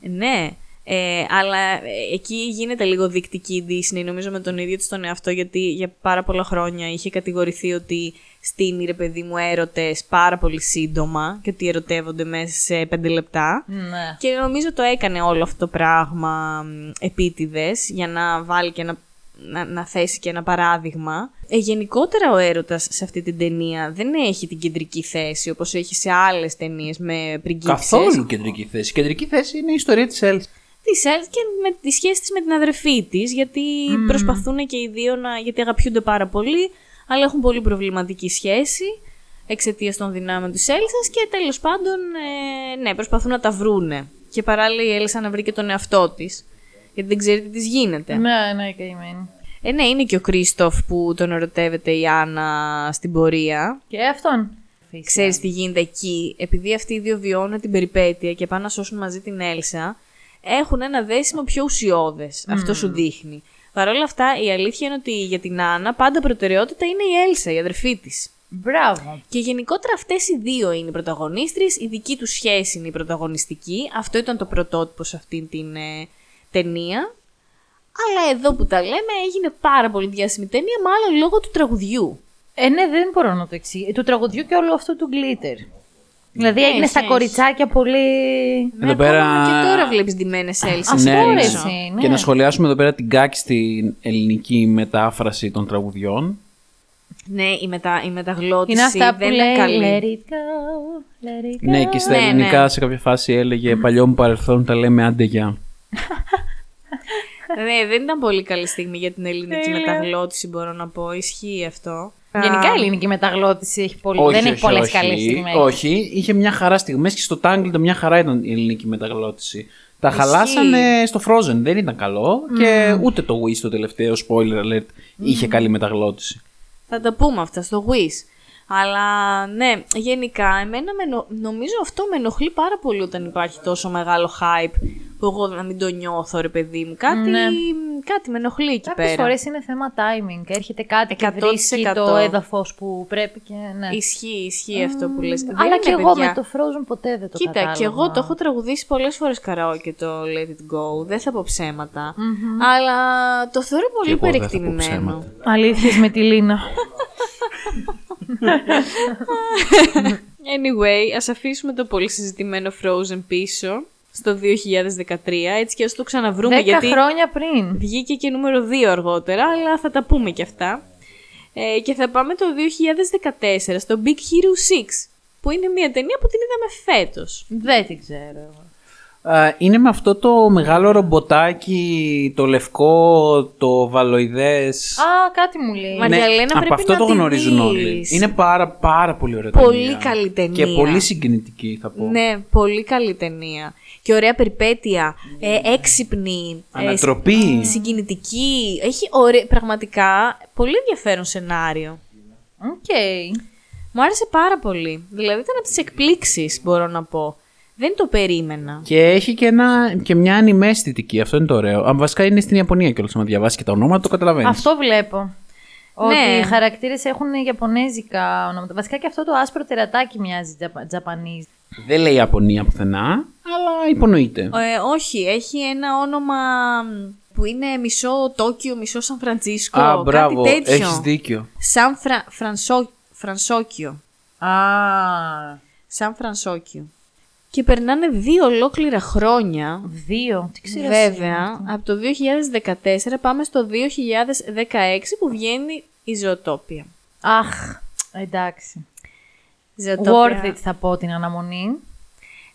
ναι. Ε, αλλά ε, εκεί γίνεται λίγο δεικτική η Disney, νομίζω με τον ίδιο της τον εαυτό, γιατί για πάρα πολλά χρόνια είχε κατηγορηθεί ότι στείνει ρε παιδί μου έρωτες πάρα πολύ σύντομα και ότι ερωτεύονται μέσα σε πέντε λεπτά. Ναι. Και νομίζω το έκανε όλο αυτό το πράγμα επίτηδες για να βάλει και να, να, να θέσει και ένα παράδειγμα. Ε, γενικότερα ο έρωτας σε αυτή την ταινία δεν έχει την κεντρική θέση όπως έχει σε άλλες ταινίες με πριγκίψες. Καθόλου κεντρική θέση. Η κεντρική θέση είναι η ιστορία της Ελ. Της Ελ και με τη σχέση της με την αδερφή της γιατί προσπαθούν και οι δύο να... γιατί αγαπιούνται πάρα πολύ αλλά έχουν πολύ προβληματική σχέση εξαιτίας των δυνάμεων της Έλσας και τέλος πάντων ε, ναι, προσπαθούν να τα βρούνε. Και παράλληλα η Έλσα να βρει και τον εαυτό της γιατί δεν ξέρει τι της γίνεται. Ναι, ναι, καημένη. Ε, ναι, είναι και ο Κρίστοφ που τον ερωτεύεται η Άννα στην πορεία. Και αυτόν. Ξέρεις τι γίνεται εκεί. Επειδή αυτοί οι δύο βιώνουν την περιπέτεια και πάνε να σώσουν μαζί την Έλσα, έχουν ένα δέσιμο πιο ουσιώδες. Αυτό σου δείχνει. Παρ' όλα αυτά, η αλήθεια είναι ότι για την Άννα πάντα προτεραιότητα είναι η Έλσα, η αδερφή της. Μπράβο. Και γενικότερα αυτές οι δύο είναι οι πρωταγωνίστρε. Η δική τους σχέση είναι η πρωταγωνιστική. Αυτό ήταν το πρωτότυπο σε αυτή την ε, ταινία. Αλλά εδώ που τα λέμε έγινε πάρα πολύ διάσημη ταινία, μάλλον λόγω του τραγουδιού. Ε, ναι, δεν μπορώ να το εξηγήσω. Του τραγουδιού και όλου αυτού του glitter. Δηλαδή Ναι, έγινε στα έχει. κοριτσάκια πολύ. Εδώ Ναι, πέρα- ακόμα Και τώρα βλέπεις ντυμένε έλσε. Αυτό Ναι, ρε, ναι. εσύ, ναι. Και να σχολιάσουμε εδώ πέρα την κάκιστη ελληνική μετάφραση των τραγουδιών. Ναι, η, μετα, η μεταγλώτηση Είναι αυτά που δεν λέει είναι καλή. Let it go, let it go. Ναι, και στα Ναι, ελληνικά ναι. σε κάποια φάση έλεγε παλιό μου παρελθόν τα λέμε άντε γεια. Ναι, δεν ήταν πολύ καλή στιγμή για την ελληνική μεταγλώτηση, μπορώ να πω. Ισχύει αυτό. Γενικά η ελληνική μεταγλώτηση έχει πολύ... Όχι, δεν έχει όχι, πολλές όχι. καλές στιγμές. Όχι, είχε μια χαρά στιγμές και στο Tangled μια χαρά ήταν η ελληνική μεταγλώτηση. Τα Ισχύει. χαλάσανε στο Frozen, δεν ήταν καλό και ούτε το Wish το τελευταίο spoiler alert είχε καλή μεταγλώτηση. Θα τα πούμε αυτά στο Wish. Αλλά ναι, γενικά, εμένα με νο- νομίζω αυτό με ενοχλεί πάρα πολύ όταν υπάρχει τόσο μεγάλο hype που εγώ να μην το νιώθω, ρε παιδί μου. Κάτι, Ναι. κάτι με ενοχλεί εκεί Κάποιες πέρα. φορές είναι θέμα timing. Έρχεται κάτι και 100%. βρίσκει το έδαφος που πρέπει και. Ναι. Ισχύει, ισχύει αυτό που λες. Δεν Αλλά είναι, και εγώ παιδιά. με το Frozen ποτέ δεν το Κοίτα, κατάλαβα. και εγώ το έχω τραγουδήσει πολλές φορές καραόκε το Let It Go. Δεν θα πω ψέματα. Αλλά το θεωρώ πολύ εγώ δεν θα πω υπερεκτιμημένο. ψέματα. Αλήθειες με τη Λίνα. Anyway, ας αφήσουμε το πολύ συζητημένο Frozen πίσω στο 2013, έτσι και ας το ξαναβρούμε, Δέκα γιατί χρόνια πριν. βγήκε και νούμερο 2 αργότερα, αλλά θα τα πούμε και αυτά. Ε, και θα πάμε το 2014 στο Big Hero 6, που είναι μια ταινία που την είδαμε φέτος. Δεν την ξέρω. Εγώ. Α, είναι με αυτό το μεγάλο ρομποτάκι, το λευκό, το βαλοειδές. Α, κάτι μου λέει. Μα- Μαριαλένα, από πρέπει αυτό να το τη γνωρίζουν δεις. όλοι. Είναι πάρα πάρα πολύ ωραία Πολύ ταινία. καλή ταινία. Και πολύ συγκινητική θα πω. Ναι, πολύ καλή ταινία. Και ωραία περιπέτεια, ε, έξυπνη, ε, Ανατροπή. συγκινητική. Έχει ωραία, πραγματικά πολύ ενδιαφέρον σενάριο. Οκ. Μου άρεσε πάρα πολύ. Δηλαδή ήταν από τις εκπλήξεις, μπορώ να πω. Δεν το περίμενα. Και έχει και, ένα, και μια anime αισθητική. Αυτό είναι το ωραίο. Αν βασικά είναι στην Ιαπωνία κιόλας. Αν διαβάσει και τα ονόματα, το καταλαβαίνεις. Αυτό βλέπω. Ότι Ναι. οι χαρακτήρες έχουν ιαπωνέζικα ονόματα. Βασικά και αυτό το άσπρο τερατάκι μοιάζει Japa- Japanese. Δεν λέει Ιαπωνία πουθενά, αλλά υπονοείται. Ε, όχι, έχει ένα όνομα που είναι μισό Τόκιο, μισό Σαν Φραντσίσκο. Α, μπράβο. κάτι τέτοιο. Έχεις δίκιο. Σαν Φρα... Φρανσό... Φρανσόκιο. Α. Σαν Φρανσόκιο. Και περνάνε δύο ολόκληρα χρόνια. Δύο. Τι ξέρω. Βέβαια, από το 2014 πάμε στο 2016 που βγαίνει η Ζωοτόπια. Αχ. Εντάξει. Ζωοτόπια. Worth it θα πω την αναμονή.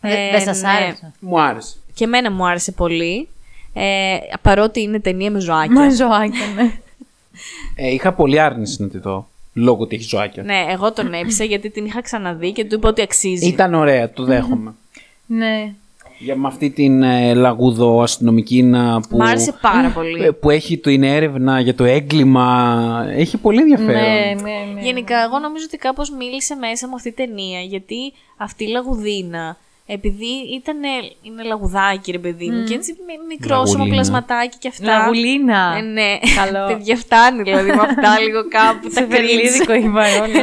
Ε, δεν σας ναι. άρεσε; Μου άρεσε. Και εμένα μου άρεσε πολύ. Ε, παρότι είναι ταινία με ζωάκια. Μα ζωάκια, ναι. Ε, είχα πολύ άρνηση να τη δω. Λόγω ότι έχει ζωάκια. Ναι, εγώ τον έπεισα γιατί την είχα ξαναδεί και του είπα ότι αξίζει. Ήταν ωραία, το δέχομαι. Ναι. Για με αυτή την ε, λαγούδο αστυνομική να που, Μ' άρεσε πάρα πολύ. ε, που έχει την έρευνα για το έγκλημα. Έχει πολύ ενδιαφέρον. Ναι, ναι, ναι. Γενικά, εγώ νομίζω ότι κάπως μίλησε μέσα μου αυτή η ταινία, γιατί αυτή η λαγουδίνα, επειδή ήταν, είναι λαγουδάκι ρε παιδί μου, και έτσι μι- μικρόσωμο Λαγουλίνα. πλασματάκι και αυτά. Λαγουλίνα. Ε, ναι, Καλό. παιδιά φτάνει δηλαδή με αυτά λίγο κάπου, τα Σε βερλίδικο cringe. η Βαρόλα.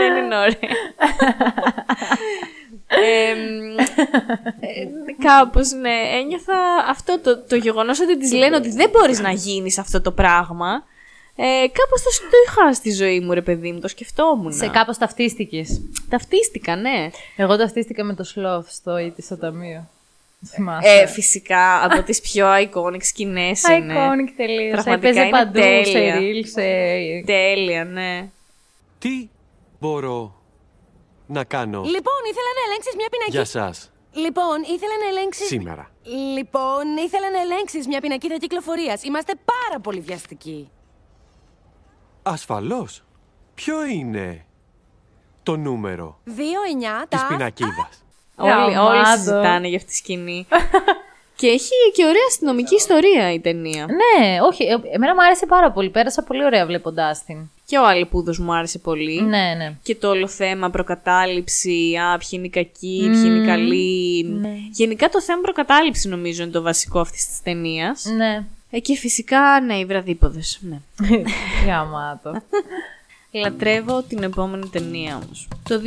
Δεν είναι ωραία. Ε, μ, ε, κάπως, ναι, ένιωθα αυτό το, το γεγονός ότι της λένε ότι δεν μπορείς να γίνεις αυτό το πράγμα. Ε, κάπως το, το είχα στη ζωή μου, ρε παιδί μου, το σκεφτόμουν. Σε κάπως ταυτίστηκες. Ταυτίστηκα, ναι. Εγώ ταυτίστηκα με το Σλόφ στο ήτι στο ταμείο. Θυμάσαι. Ε, φυσικά, από τις πιο iconic σκηνές είναι. Iconic τελείως. Πραγματικά Έπαιζε είναι παντού, σε τέλεια. reel, σε... Τέλεια, ναι. Τι μπορώ να κάνω Λοιπόν, ήθελα να ελέγξεις μια πινακίδα. για σας Λοιπόν, ήθελα να ελέγξει. σήμερα. Λοιπόν, ήθελα να ελέγξεις μια πινακίδα κυκλοφορία. Είμαστε πάρα πολύ βιαστικοί. Ασφαλώς. Ποιο είναι το νούμερο 2-9 της τα. πινακίδας; Όλοι, όλοι Γαμάτο. συζητάνε για αυτή τη σκηνή. και έχει και ωραία αστυνομική ιστορία η ταινία. Ναι, όχι, ε, εμένα μου άρεσε πάρα πολύ. Πέρασα πολύ ωραία βλέποντάς την. Και ο Αλεπούδος μου άρεσε πολύ. Ναι, ναι. Και το όλο θέμα προκατάληψη, α, ποιοι είναι οι κακοί, ποιοι είναι οι καλοί. Ναι. Γενικά το θέμα προκατάληψη νομίζω είναι το βασικό αυτής της ταινίας. Ναι. Ε, και φυσικά, ναι, οι βραδίποδες. Ναι. Γαμάτο. Λατρεύω την επόμενη ταινία όμως. Το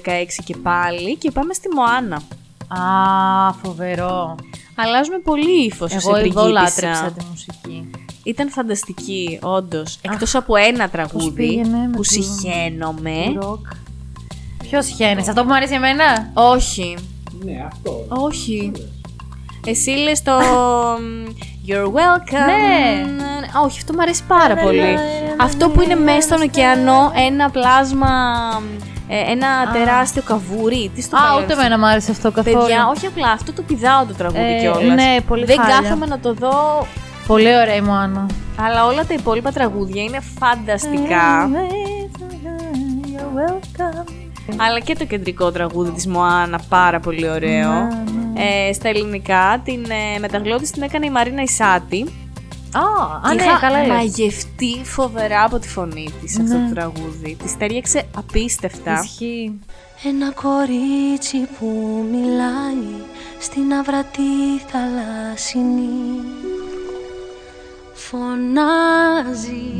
2016 και πάλι και πάμε στη Μοάνα. Α, φοβερό. Αλλάζουμε πολύ ύφος Εγώ εδώ λάτρεψα τη μουσική. Ήταν φανταστική, όντως. Εκτός από ένα τραγούδι πήγαινε με που το- συχαίνομαι. Ροκ. Ποιος χαίνεσαι, αυτό που μου αρέσει εμένα; Όχι, Ναι, αυτό. όχι. Εσύ λες το μ, You're welcome. Ναι. Όχι, αυτό μου αρέσει πάρα πολύ. Αυτό που είναι μέσα στον ωκεανό, ένα πλάσμα, ε, ένα τεράστιο καβούρι. Τι στο Α, καλό ούτε είναι εμένα μου άρεσε αυτό καθόλου. Παιδιά, όχι απλά, αυτό το πηδάω το τραγούδι Ε, κιόλας. ναι, πολύ Δεν χάλια. κάθομαι να το δω, Πολύ ωραία η Μωάνα. αλλά όλα τα υπόλοιπα τραγούδια είναι φανταστικά. Αλλά και το κεντρικό τραγούδι της Μωάνα πάρα πολύ ωραίο. Ε, στα ελληνικά την ε, μεταγλώτηση την έκανε η Μαρίνα Ισάτη. Α, α, ναι, Είχα καλά λες. μαγευτεί φοβερά από τη φωνή της αυτό το τραγούδι. Της τέριαξε απίστευτα. Ισχύει. Ένα κορίτσι που μιλάει στην αβρατή θαλάσσινη Φωνάζει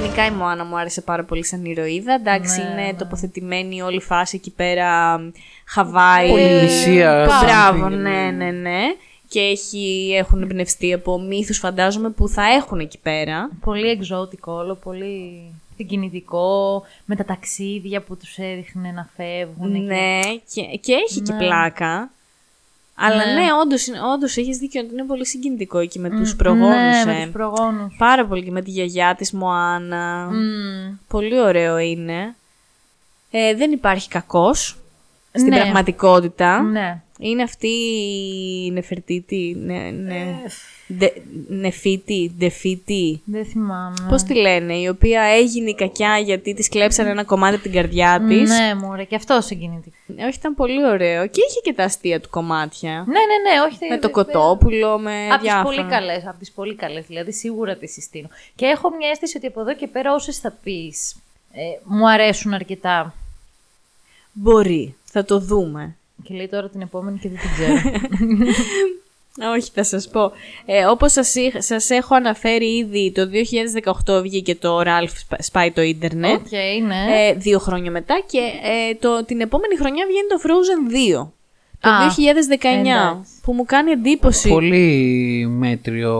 Γενικά η Μωάνα μου άρεσε πάρα πολύ σαν ηρωίδα. Εντάξει, Ναι, είναι τοποθετημένη όλη η φάση εκεί πέρα. μ, Χαβάη. Πολυνησία, Μπράβο, something. ναι, ναι, ναι. Και έχει, έχουν εμπνευστεί από μύθους φαντάζομαι που θα έχουν εκεί πέρα. Πολύ εξώτικο όλο, πολύ συγκινητικό, με τα ταξίδια που τους έδειχνε να φεύγουν. και- Ναι, και, και έχει και Ναι. πλάκα. Αλλά Ναι. ναι, όντως, είναι- όντως έχεις δίκιο ότι είναι πολύ συγκινητικό εκεί με τους προγόνους. Ναι, με ε. τους προγόνους. Πάρα πολύ και με τη γιαγιά της Μωάνα. Μμμ. Πολύ ωραίο είναι. Ε, δεν υπάρχει κακός στην Ναι. πραγματικότητα. Ναι. Είναι αυτή η Νεφερτίτη, ναι, ναι. Ντε, νεφίτη, Ντεφίτη. Δεν θυμάμαι. Πώς τη λένε, η οποία έγινε η κακιά γιατί της κλέψανε ένα κομμάτι από την καρδιά της. Ναι, μωρέ, και αυτό συγκινητικό. Ε, Όχι, ήταν πολύ ωραίο. Και είχε και τα αστεία του κομμάτια. Ναι, ναι, ναι, όχι. Με το κοτόπουλο, με Από τις διάφορα. πολύ καλές, από τις πολύ καλές. Δηλαδή, σίγουρα τη συστήνω. Και έχω μια αίσθηση ότι από εδώ και πέρα, όσες θα πεις, ε, μου αρέσουν αρκετά. Μπορεί. Θα το δούμε. Και λέει τώρα την επόμενη και δεν την ξέρω. Όχι, θα σας πω. Ε, όπως σας, είχ- σας έχω αναφέρει ήδη, το 2018 βγήκε το Ralph Sp- σπάει το ίντερνετ. Οκ, ναι. Ε, δύο χρόνια μετά και ε, το, την επόμενη χρονιά βγαίνει το Frozen 2. Το Α, 2019. εντάξει. Που μου κάνει εντύπωση. Πολύ μέτριο.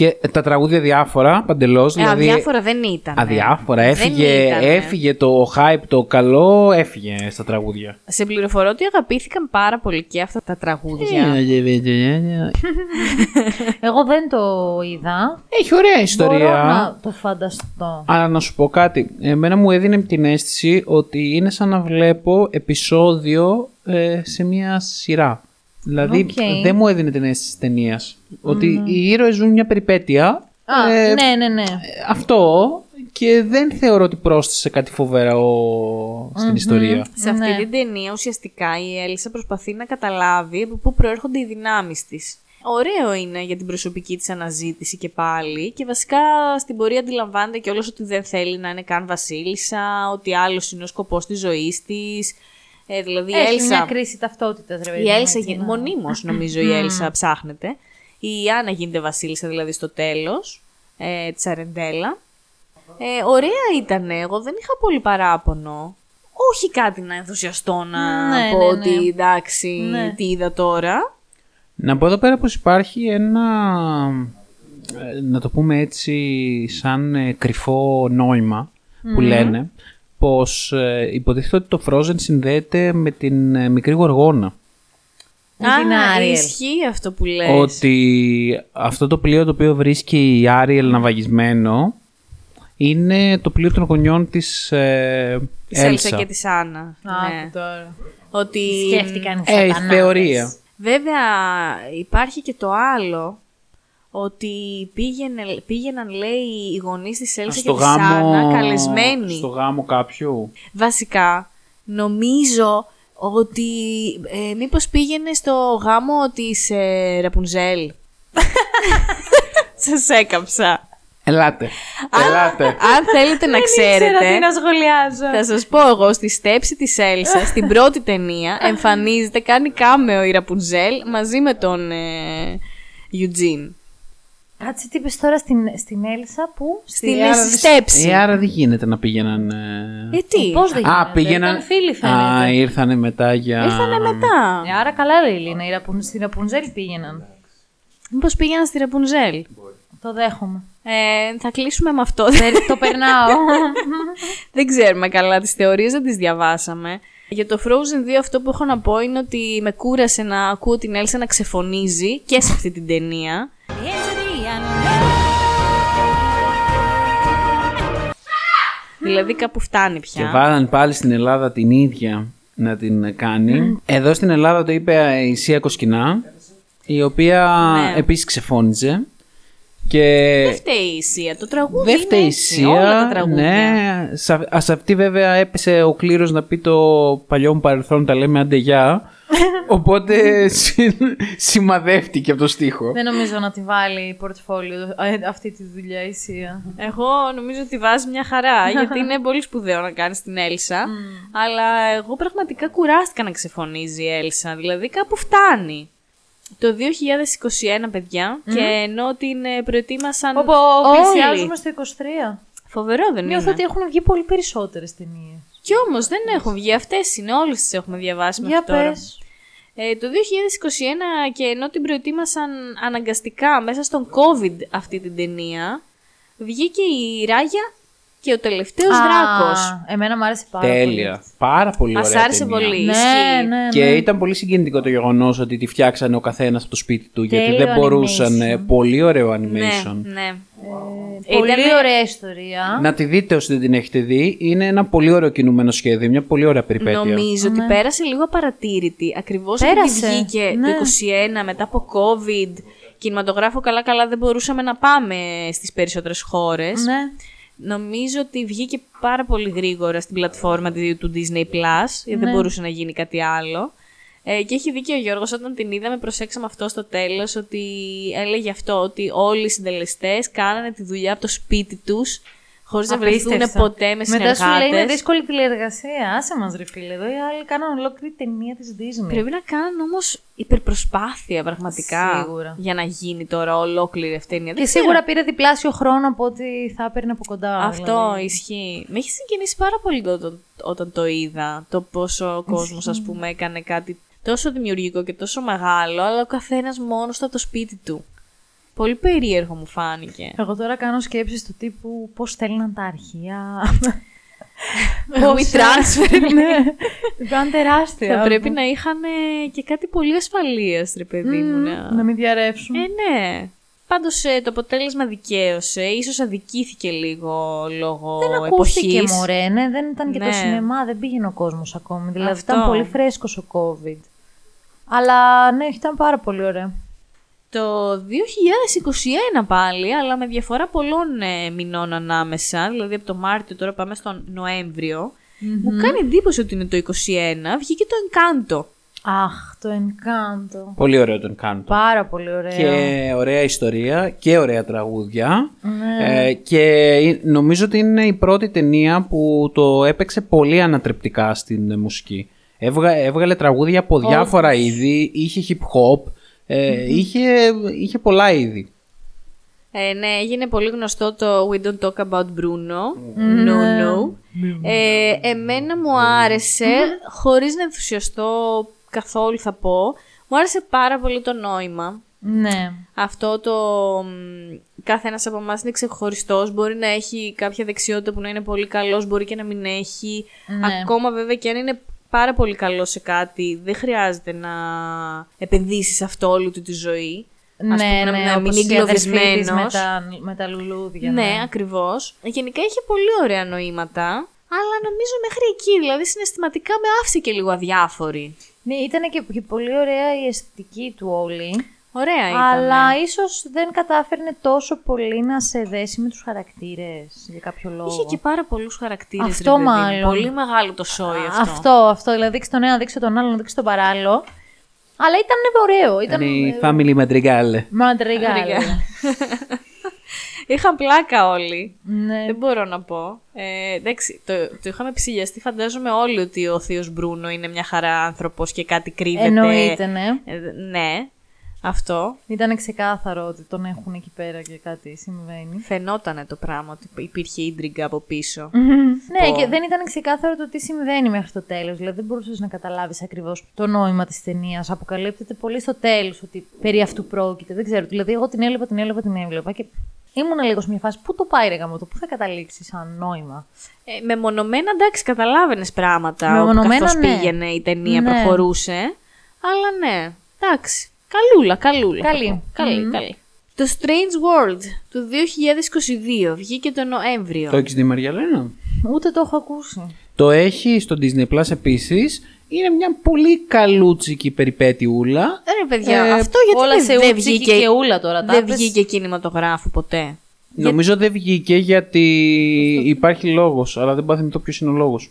Και τα τραγούδια διάφορα, παντελώς. Ε, δηλαδή, αδιάφορα δεν ήταν. Αδιάφορα. Δεν Έφυγε, ήτανε. έφυγε το hype, το καλό, έφυγε στα τραγούδια. Σε πληροφορώ ότι αγαπήθηκαν πάρα πολύ και αυτά τα τραγούδια. Εγώ δεν το είδα. Έχει ωραία ιστορία. Μπορώ να το φανταστώ. Αλλά να σου πω κάτι. Εμένα μου έδινε την αίσθηση ότι είναι σαν να βλέπω επεισόδιο ε, σε μια σειρά. Δηλαδή Οκ. δεν μου έδινε την αίσθηση της ταινίας. Ότι οι ήρωες ζουν μια περιπέτεια. Α, ε, ναι, ναι, ναι. Αυτό και δεν θεωρώ ότι πρόσθεσε κάτι φοβερό στην ιστορία. Σε αυτή Ναι. την ταινία ουσιαστικά η Έλσα προσπαθεί να καταλάβει από πού προέρχονται οι δυνάμεις της. Ωραίο είναι για την προσωπική της αναζήτηση και πάλι και βασικά στην πορεία αντιλαμβάνεται και όλος ότι δεν θέλει να είναι καν βασίλισσα, ότι άλλος είναι ο σκοπός της ζωής της. Ε, δηλαδή η Έχει Έλσα, μια κρίση ταυτότητας, ρε παιδί η μου, Έλσα έτσι, γι- να- μονίμως νομίζω η Έλσα ψάχνεται. Η Άννα γίνεται βασίλισσα δηλαδή στο τέλος ε, της Αρεντέλα. Ε, ωραία ήταν, εγώ δεν είχα πολύ παράπονο. Όχι κάτι να ενθουσιαστώ να Ναι, πω ναι, ναι. ότι εντάξει, Ναι. τι είδα τώρα. Να πω εδώ πέρα πως υπάρχει ένα, ε, να το πούμε έτσι, σαν ε, κρυφό νόημα που λένε, πως ε, υποτίθεται ότι το Frozen συνδέεται με την ε, μικρή γοργόνα. Με την Α, Άριελ. ισχύει αυτό που λες. Ότι αυτό το πλοίο το οποίο βρίσκει η Άριελ ναυαγισμένο είναι το πλοίο των γονιών της ε, της Έλσα Έλσα. και της Άννα. Άκου ναι. τώρα. Ότι... Σκέφτηκαν οι Ε, η σατανάδες. θεωρία. Βέβαια, υπάρχει και το άλλο, ότι πήγαινε, πήγαιναν, λέει, οι γονείς της Έλσα και στο της Άννα γάμο, καλεσμένοι. στο γάμο κάποιου. Βασικά, νομίζω Ότι ε, μήπως πήγαινε στο γάμο της ε, Ραπουνζέλ; Σας έκαψα. Ελάτε. Ελάτε. Αν θέλετε να Δεν ξέρετε, ήξερα τι να σχολιάζω. θα σας πω εγώ στη στέψη της Έλσα, στην πρώτη ταινία, εμφανίζεται, κάνει κάμεο η Ραπουνζέλ μαζί με τον ε, Eugene. Κάτσε τι είπες τώρα στην, στην Έλσα που... Στην άρα στη δεν- στέψη. Ε, άρα δεν γίνεται να πήγαιναν. ε, Ε, τι, Πώς δεν Α, γίνεται, πήγαιναν. Ήταν φίλοι φαίνεται. Α, ήρθανε μετά για. ήρθανε μετά. Ε, άρα καλά λέει η Λίνα, η Ραπουν, στη Ραπουνζέλ πήγαιναν. Μήπως πήγαιναν στη Ραπουνζέλ. Το δέχομαι. Ε, θα κλείσουμε με αυτό. Περ- το περνάω. Δεν ξέρουμε καλά τις θεωρίες, δεν τις διαβάσαμε. Για το Frozen 2 αυτό που έχω να πω είναι ότι με κούρασε να ακούω την Έλσα να ξεφωνίζει και σε αυτή την ταινία. Δηλαδή κάπου φτάνει πια. Και βάλαν πάλι στην Ελλάδα την ίδια να την κάνει. Εδώ στην Ελλάδα το είπε η Σία Κοσκινά, η οποία Ναι. επίσης ξεφώνιζε. Και Δεν φταίει η Σία, το τραγούδι δεν είναι φταίει η έτσι, όλα τα Σία. τραγούδια. Ναι, σε, ας, σε αυτή βέβαια έπεσε ο κλήρος να πει το παλιό μου παρελθόν τα λέμε αντεγιά. Οπότε συ- σημαδεύτηκε από το στίχο. Δεν νομίζω να τη βάλει πορτφόλιο ε, αυτή τη δουλειά η Σία. Εγώ νομίζω ότι βάζει μια χαρά, γιατί είναι πολύ σπουδαίο να κάνεις την Έλσα. Αλλά εγώ πραγματικά κουράστηκα να ξεφωνίζει η Έλσα. Δηλαδή κάπου φτάνει. Το 2021, παιδιά, και ενώ την ε, προετοίμασαν Όπω όλοι. πλησιάζουμε στο 23. Φοβερό δεν Νιώθω είναι. ότι έχουν βγει πολύ περισσότερες ταινίες. Κι όμως δεν έχουν βγει αυτές είναι, όλες τις έχουμε διαβάσει Για μέχρι τώρα. Πες. Ε, το 2021 και ενώ την προετοίμασαν αναγκαστικά μέσα στον COVID αυτή την ταινία, βγήκε η Ράγια και ο τελευταίος Α, δράκος. Εμένα μου άρεσε πάρα Τέλεια. πολύ. Πάρα πολύ Μας ωραία άρεσε ταινία. πολύ. Ναι, Ισχύει. ναι, Και ναι. ήταν πολύ συγκινητικό το γεγονός ότι τη φτιάξανε ο καθένας από το σπίτι του. γιατί Τέλειο δεν μπορούσαν. animation. ε, Πολύ ωραίο Ναι, animation. ναι. Πολύ Ήτανε- ωραία ιστορία. Να τη δείτε όσοι δεν την έχετε δει. Είναι ένα πολύ ωραίο κινούμενο σχέδιο. Μια πολύ ωραία περιπέτεια. Νομίζω ότι πέρασε λίγο απαρατήρητη. Ακριβώς επειδή Πέρασε, βγήκε ναι. το 21 μετά από COVID, κινηματογράφο καλά-καλά δεν μπορούσαμε να πάμε στις περισσότερες χώρες. Ναι. Νομίζω ότι βγήκε πάρα πολύ γρήγορα στην πλατφόρμα του του Disney Plus, γιατί δεν μπορούσε να γίνει κάτι άλλο. Ε, και έχει δίκιο ο Γιώργος, όταν την είδαμε προσέξαμε αυτό στο τέλος, ότι έλεγε αυτό, ότι όλοι οι συντελεστές κάνανε τη δουλειά από το σπίτι τους, χωρίς να βρεθούν Απίστευτα. ποτέ με συνεργάτες. Μετά σου λέει είναι δύσκολη τηλεεργασία. Άσε μας ρε φίλε εδώ. Οι άλλοι κάναν ολόκληρη ταινία της Disney. Πρέπει να κάνουν όμως υπερπροσπάθεια πραγματικά Σίγουρα. για να γίνει τώρα ολόκληρη αυτή η ταινία. Και Δεν ξέρω. σίγουρα πήρε διπλάσιο χρόνο από ό,τι θα έπαιρνε από κοντά. Αυτό δηλαδή. ισχύει. Με έχει συγκινήσει πάρα πολύ το, το- όταν το είδα. Το πόσο ο κόσμος, ας πούμε, έκανε κάτι τόσο δημιουργικό και τόσο μεγάλο, αλλά ο καθένας μόνος του από το σπίτι του. Πολύ περίεργο μου φάνηκε. Εγώ τώρα κάνω σκέψεις του τύπου πώς στέλναν τα αρχεία. We transfer. ναι. Ήταν τεράστια. Θα πρέπει να είχαν ε, και κάτι πολύ ασφαλείας, ρε παιδί μου. να- Να μην διαρρεύσουν. Ε, ναι. Πάντως ε, το αποτέλεσμα δικαίωσε. Ίσως αδικήθηκε λίγο λόγω δεν ακούστηκε εποχής. μωρέ, ναι, δεν ήταν και το Ναι. σινεμά, δεν πήγαινε ο κόσμος ακόμη. Δηλαδή Αυτό. ήταν πολύ φρέσκος ο COVID. Αλλά ναι, ήταν πάρα πολύ ωραία. Το 2021 πάλι, αλλά με διαφορά πολλών ε, μηνών ανάμεσα, δηλαδή από το Μάρτιο τώρα πάμε στον νοεμβριο μου κάνει εντύπωση ότι είναι το 21, βγήκε το Encanto. Αχ, το Encanto. Πολύ ωραίο τον κάνω. Πάρα πολύ ωραίο. Και ωραία ιστορία και ωραία τραγούδια. Ναι. Ε, και νομίζω ότι είναι η πρώτη ταινία που το έπαιξε πολύ ανατρεπτικά στην ε, μουσική. Έβγα, έβγαλε τραγούδια από διάφορα είδη, είχε hip hop, ε, είχε, είχε πολλά είδη. Ε, ναι, έγινε πολύ γνωστό το We Don't Talk About Bruno. No, no. Ε, εμένα μου άρεσε, χωρίς να ενθουσιαστώ καθόλου θα πω, μου άρεσε πάρα πολύ το νόημα. Ναι. Αυτό το μ, κάθε ένας από εμάς είναι ξεχωριστός, μπορεί να έχει κάποια δεξιότητα που να είναι πολύ καλός, μπορεί και να μην έχει. Ναι. Ακόμα βέβαια και αν είναι πάρα πολύ καλό σε κάτι, δεν χρειάζεται να επενδύσεις σε αυτό όλη του τη ζωή. Ας ναι, πούμε, να- ναι, να μην όπως είναι η αδερφή της εγκλωβισμένος. με τα, με τα λουλούδια. Ναι, ακριβώς. Γενικά είχε πολύ ωραία νοήματα, αλλά νομίζω μέχρι εκεί, δηλαδή συναισθηματικά με άφησε και λίγο αδιάφορη. Ναι, ήταν και, και πολύ ωραία η αισθητική του όλη. Ωραία ήταν. Αλλά ίσως δεν κατάφερνε τόσο πολύ να σε δέσει με τους χαρακτήρες για κάποιο λόγο. Είχε και πάρα πολλούς χαρακτήρες. Αυτό μάλλον. Πολύ μεγάλο το σόι αυτό. Αυτό, αυτό. Δηλαδή, δείξει τον ένα, δείξει τον άλλο, δείξει τον παράλληλο. Αλλά ήταν ωραίο. Ήταν Είναι η family madrigale. Μαντρεγάλ. Είχαν πλάκα όλοι. Ναι. Δεν μπορώ να πω. Ε, εντάξει, το, το είχαμε ψηλιαστεί. Φαντάζομαι όλοι ότι ο θείος Μπρούνο είναι μια χαρά άνθρωπος και κάτι κρύβεται. Εννοείται, ναι. Ε, ναι, αυτό. Ήταν ξεκάθαρο ότι τον έχουν εκεί πέρα και κάτι συμβαίνει. Φαινόταν το πράγμα ότι υπήρχε ίντριγκα από πίσω. Ναι, Πω. και δεν ήταν ξεκάθαρο το τι συμβαίνει μέχρι το τέλος. Δηλαδή δεν μπορούσες να καταλάβεις ακριβώς το νόημα της ταινίας. Αποκαλύπτεται πολύ στο τέλος ότι περί αυτού πρόκειται. Δεν ξέρω. Δηλαδή, εγώ την έβλεπα, την έβλεπα, την έβλεπα και ήμουν λίγο σε μια φάση. Πού το πάει, ρε γαμώτο, πού θα καταλήξει σαν νόημα; Ε, μεμονωμένα εντάξει, καταλάβαινες πράγματα. Μεμονωμένα, καθώς ναι. πήγαινε η ταινία, Ναι. προχωρούσε. Αλλά ναι, εντάξει. Καλούλα, καλούλα. Καλή. θα πω. Καλή, Μμμ. καλή. Το Strange World του 2022 βγήκε τον Νοέμβριο. Το έχεις δει Μαριαλένα. Ούτε το έχω ακούσει. Το έχει στο Disney Plus επίσης. Είναι μια πολύ καλούτσικη περιπέτειούλα. Ε, Ρε παιδιά, Ε, αυτό γιατί όλα δεν, σε δεν ούτσικη βγήκε, και ούλα τώρα, τα δεν πες. βγήκε κινηματογράφου ποτέ. Νομίζω δεν βγήκε γιατί υπάρχει λόγος, αλλά δεν πάω να θυμηθώ ποιος είναι ο λόγος.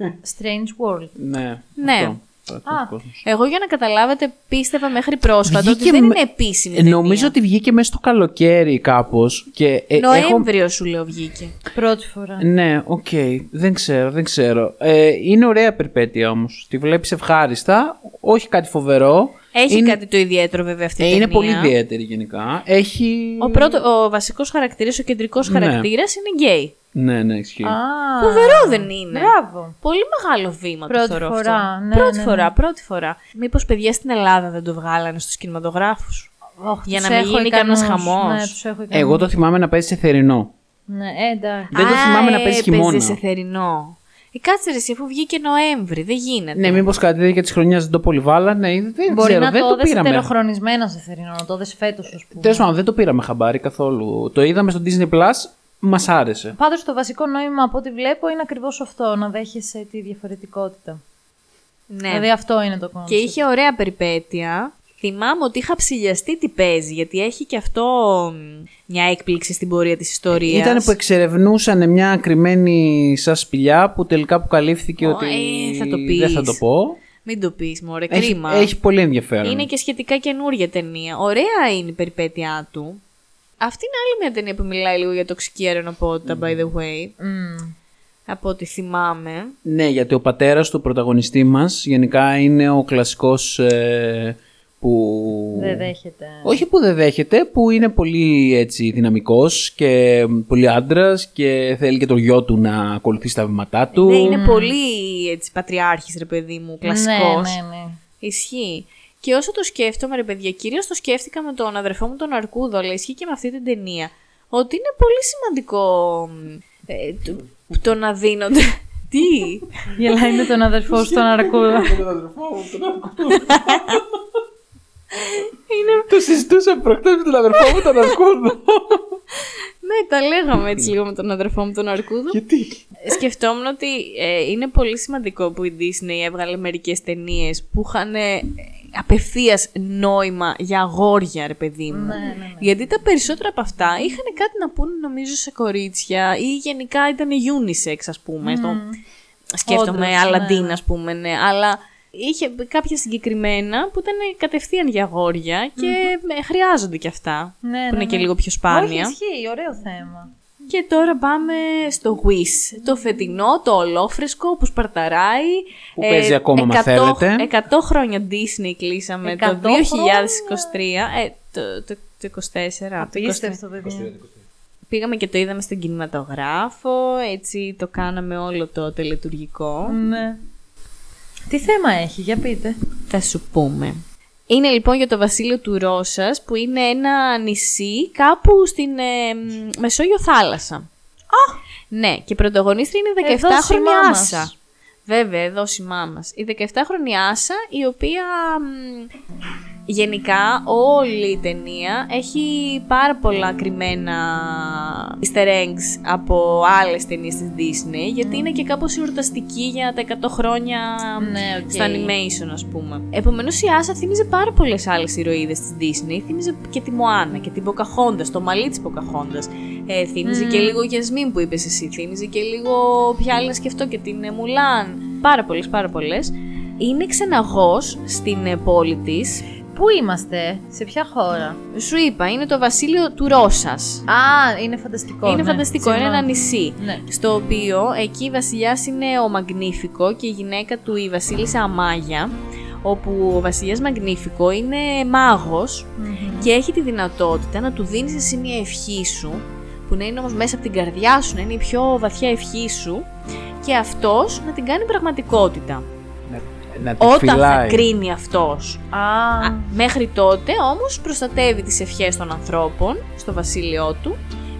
Strange World. Ναι. Ναι. αυτό. Α. Ο κόσμος. Εγώ για να καταλάβετε πίστευα μέχρι πρόσφατα Βγήκε ότι δεν με- είναι επίσημη Ε, ταινία. Νομίζω ότι βγήκε μέσα στο καλοκαίρι κάπως. Και ε, έχω... Νοέμβριο σου λέω βγήκε. Πρώτη φορά. Ναι, οκ. Δεν ξέρω, δεν ξέρω. Ε, είναι ωραία περιπέτεια όμως. Τη βλέπεις ευχάριστα. Όχι κάτι φοβερό. Έχει είναι, κάτι το ιδιαίτερο βέβαια αυτή η ε, ταινία. είναι πολύ ιδιαίτερη γενικά. Έχει. Ο, πρώτο, ο βασικός χαρακτήρας, ο κεντρικός Ναι. χαρακτήρας είναι γκέι. Ναι, ναι, ισχύει. Α, Φοβερό δεν είναι. Μπράβο. Πολύ μεγάλο βήμα Πρώτη το θεωρώ φορά, αυτό. ναι, πρώτη ναι, ναι. φορά, πρώτη φορά. Μήπως παιδιά στην Ελλάδα δεν το βγάλανε στους κινηματογράφους; Όχ, Για τους να μην έχω γίνει ικανούς. κανένας χαμός. Ναι, τους έχω ικανούς. Εγώ το θυμάμαι να παίζει σε θερινό. Ναι, ε, εντάξει. Δεν το θυμάμαι να παίζει έπαιζε χειμώνα. σε θερινό. Ε, κάτσε ρε εσύ, αφού βγήκε Νοέμβρη, δεν γίνεται. Ναι, μήπως κατά τη διάρκεια της χρονιάς δεν το πολυβάλλανε ή δεν Μπορεί ξέρω. να δεν το το δες πήραμε. ετεροχρονισμένα σε θερινό, να το δεις φέτος, ας πούμε. Τέλος πάντων, δεν το πήραμε χαμπάρι καθόλου. Το είδαμε στο Disney Plus, μας άρεσε. Πάντως το βασικό νόημα από ό,τι βλέπω είναι ακριβώς αυτό, να δέχεσαι τη διαφορετικότητα. Ναι. Δηλαδή αυτό είναι το Και concept. είχε ωραία περιπέτεια. Θυμάμαι ότι είχα ψυλλιαστεί τι παίζει, γιατί έχει και αυτό μ, μια έκπληξη στην πορεία της ιστορίας. Ήταν που εξερευνούσαν μια κρυμμένη σα σπηλιά που τελικά αποκαλύφθηκε Ω, ότι. ε, θα το Δεν πεις. θα το πω. Μην το πεις, μωρέ, Έχει, κρίμα. έχει πολύ ενδιαφέρον. Είναι και σχετικά καινούργια ταινία. Ωραία είναι η περιπέτειά του. Αυτή είναι άλλη μια ταινία που μιλάει λίγο για τοξική αερονοπότητα, by the way. Μμμ. Από ό,τι θυμάμαι. Ναι, γιατί ο πατέρας του πρωταγωνιστή μας γενικά είναι ο κλασικός ε, που... Δεν δέχεται. Όχι που δεν δέχεται, που είναι πολύ έτσι δυναμικός και πολύ άντρας και θέλει και το γιο του να ακολουθήσει τα βήματά του. Ναι, είναι πολύ έτσι, πατριάρχης, ρε παιδί μου, κλασικός. Ναι, ναι, ναι. Ισχύει. Και όσο το σκέφτομαι, ρε παιδιά, κυρίως το σκέφτηκα με τον αδερφό μου τον Αρκούδο, αλλά ισχύει και με αυτή την ταινία. Ότι είναι πολύ σημαντικό μ, ε, το, το να δίνονται. Τι! Γελάει με τον αδερφό σου τον Αρκούδα. Το συζητούσα προχτές με τον αδερφό μου τον Αρκούδο. ναι, τα λέγαμε έτσι λίγο με τον αδερφό μου τον Αρκούδο. Γιατί; Σκεφτόμουν ότι ε, είναι πολύ σημαντικό που η Disney έβγαλε μερικές ταινίες που είχαν ε, απευθείας νόημα για αγόρια, ρε παιδί μου. Γιατί τα περισσότερα από αυτά είχαν κάτι να πούνε νομίζω σε κορίτσια ή γενικά ήταν unisex ας πούμε. Στο... Σκέφτομαι Όντως, Αλαντίν ναι, ναι. ας πούμε, ναι. Αλλά είχε κάποια συγκεκριμένα που ήταν κατευθείαν για αγόρια και ε, χρειάζονται και αυτά. Ναι, που ναι, είναι και ναι. λίγο πιο σπάνια. Όχι, ισχύει, ωραίο θέμα. Και τώρα πάμε στο Wish. Το φετινό, το ολόφρεσκο που σπαρταράει. Που παίζει ακόμα, μα 100 θέλετε. 100 χρόνια Disney κλείσαμε 100 το 2023. Ε, το, το, το 24. το 24. Απίστευτο, παιδιά. Πήγαμε και το είδαμε στον κινηματογράφο, έτσι το κάναμε όλο το τελετουργικό. Ναι. Τι θέμα έχει, για πείτε. Θα σου πούμε. Είναι λοιπόν για το βασίλειο του Ρώσας που είναι ένα νησί κάπου στην ε, μ, Μεσόγειο θάλασσα. Α! Ναι, και η πρωταγωνίστρια είναι η Εδώ 17χρονη σημά μας. Άσα. Βέβαια, εδώ σημά μας. Η 17χρονη Άσα, η οποία μ, γενικά όλη η ταινία έχει πάρα πολλά κρυμμένα easter eggs από άλλες ταινίες της Disney, γιατί είναι και κάπως εορταστική για τα 100 χρόνια Ναι, οκ. στο animation, ας πούμε. Επομένως η Άσα θύμιζε πάρα πολλές άλλες ηρωίδες της Disney. Θύμιζε και τη Μωάνα και την Ποκαχόντας, το μαλλί της Ποκαχόντας. Ε, θύμιζε και λίγο Γιασμίν που είπες εσύ. Θύμιζε και λίγο ποια άλλη να σκεφτώ και την ε, Μουλάν. Πάρα πολλές, πάρα πολλές. Είναι ξεναγός στην ε, πόλη της. Πού είμαστε, σε ποια χώρα; Σου είπα, είναι το βασίλειο του Ρώσας. Α, είναι φανταστικό. είναι ναι. φανταστικό, είναι ένα Συγγνώμη. νησί. Ναι. Στο οποίο εκεί η βασιλιάς είναι ο Μαγνήφικο και η γυναίκα του η βασίλισσα Αμάγια. Όπου ο βασιλιάς Μαγνήφικο είναι μάγος και έχει τη δυνατότητα να του δίνεις εσύ μια ευχή σου που να είναι όμως μέσα από την καρδιά σου, να είναι η πιο βαθιά ευχή σου και αυτός να την κάνει πραγματικότητα. Να τη Όταν φυλάει. θα κρίνει αυτός. Α, Α, μέχρι τότε όμως προστατεύει τις ευχές των ανθρώπων στο βασίλειό του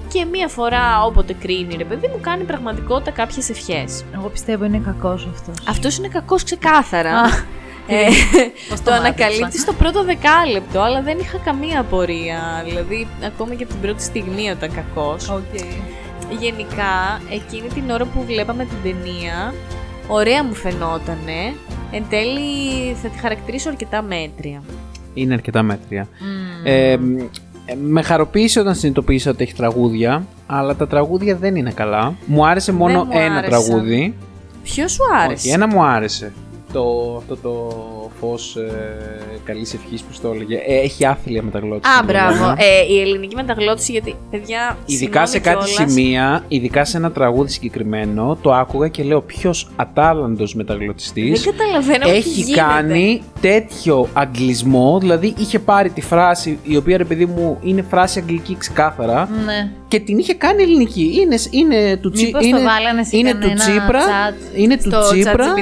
και μία φορά όποτε κρίνει ρε παιδί μου κάνει πραγματικότητα κάποιες ευχές. εγώ πιστεύω είναι κακός αυτός. Αυτός είναι κακός ξεκάθαρα. Α, Ε, Πώς το το ανακαλύπτει μάθες, στο πρώτο δεκάλεπτο, αλλά δεν είχα καμία απορία. Δηλαδή, ακόμα και από την πρώτη στιγμή ήταν κακός. Οκ. Γενικά, εκείνη την ώρα που βλέπαμε την ταινία, ωραία μου φαινότανε. Εν τέλει, θα τη χαρακτηρίσω αρκετά μέτρια. Είναι αρκετά μέτρια. Ε, μ, ε, με χαροποίησε όταν συνειδητοποίησα ότι έχει τραγούδια, αλλά τα τραγούδια δεν είναι καλά. Μου άρεσε μόνο μου ένα άρεσαν. τραγούδι. Ποιος σου άρεσε; Όχι, ένα μου άρεσε. Το, αυτό το φως ε, καλής ευχής που το έλεγε. Ε, έχει άθλια μεταγλώτηση. Α, το μπράβο. λέμε. Ε, η ελληνική μεταγλώτηση, γιατί παιδιά. Ειδικά σε συγγνώμη κάτι κιόλας, σημεία, ειδικά σε ένα τραγούδι συγκεκριμένο, το άκουγα και λέω ποιος ατάλλαντος μεταγλωτιστής Δεν καταλαβαίνω τι έχει γίνεται. κάνει τέτοιο αγγλισμό, δηλαδή είχε πάρει τη φράση, η οποία ρε παιδί μου είναι φράση αγγλική ξεκάθαρα, Ναι. και την είχε κάνει ελληνική. Είναι, είναι του, Τσι- Μήπως το είναι, βάλανε σε είναι του κανένα Τσίπρα. chat Είναι του Στο Τσίπρα.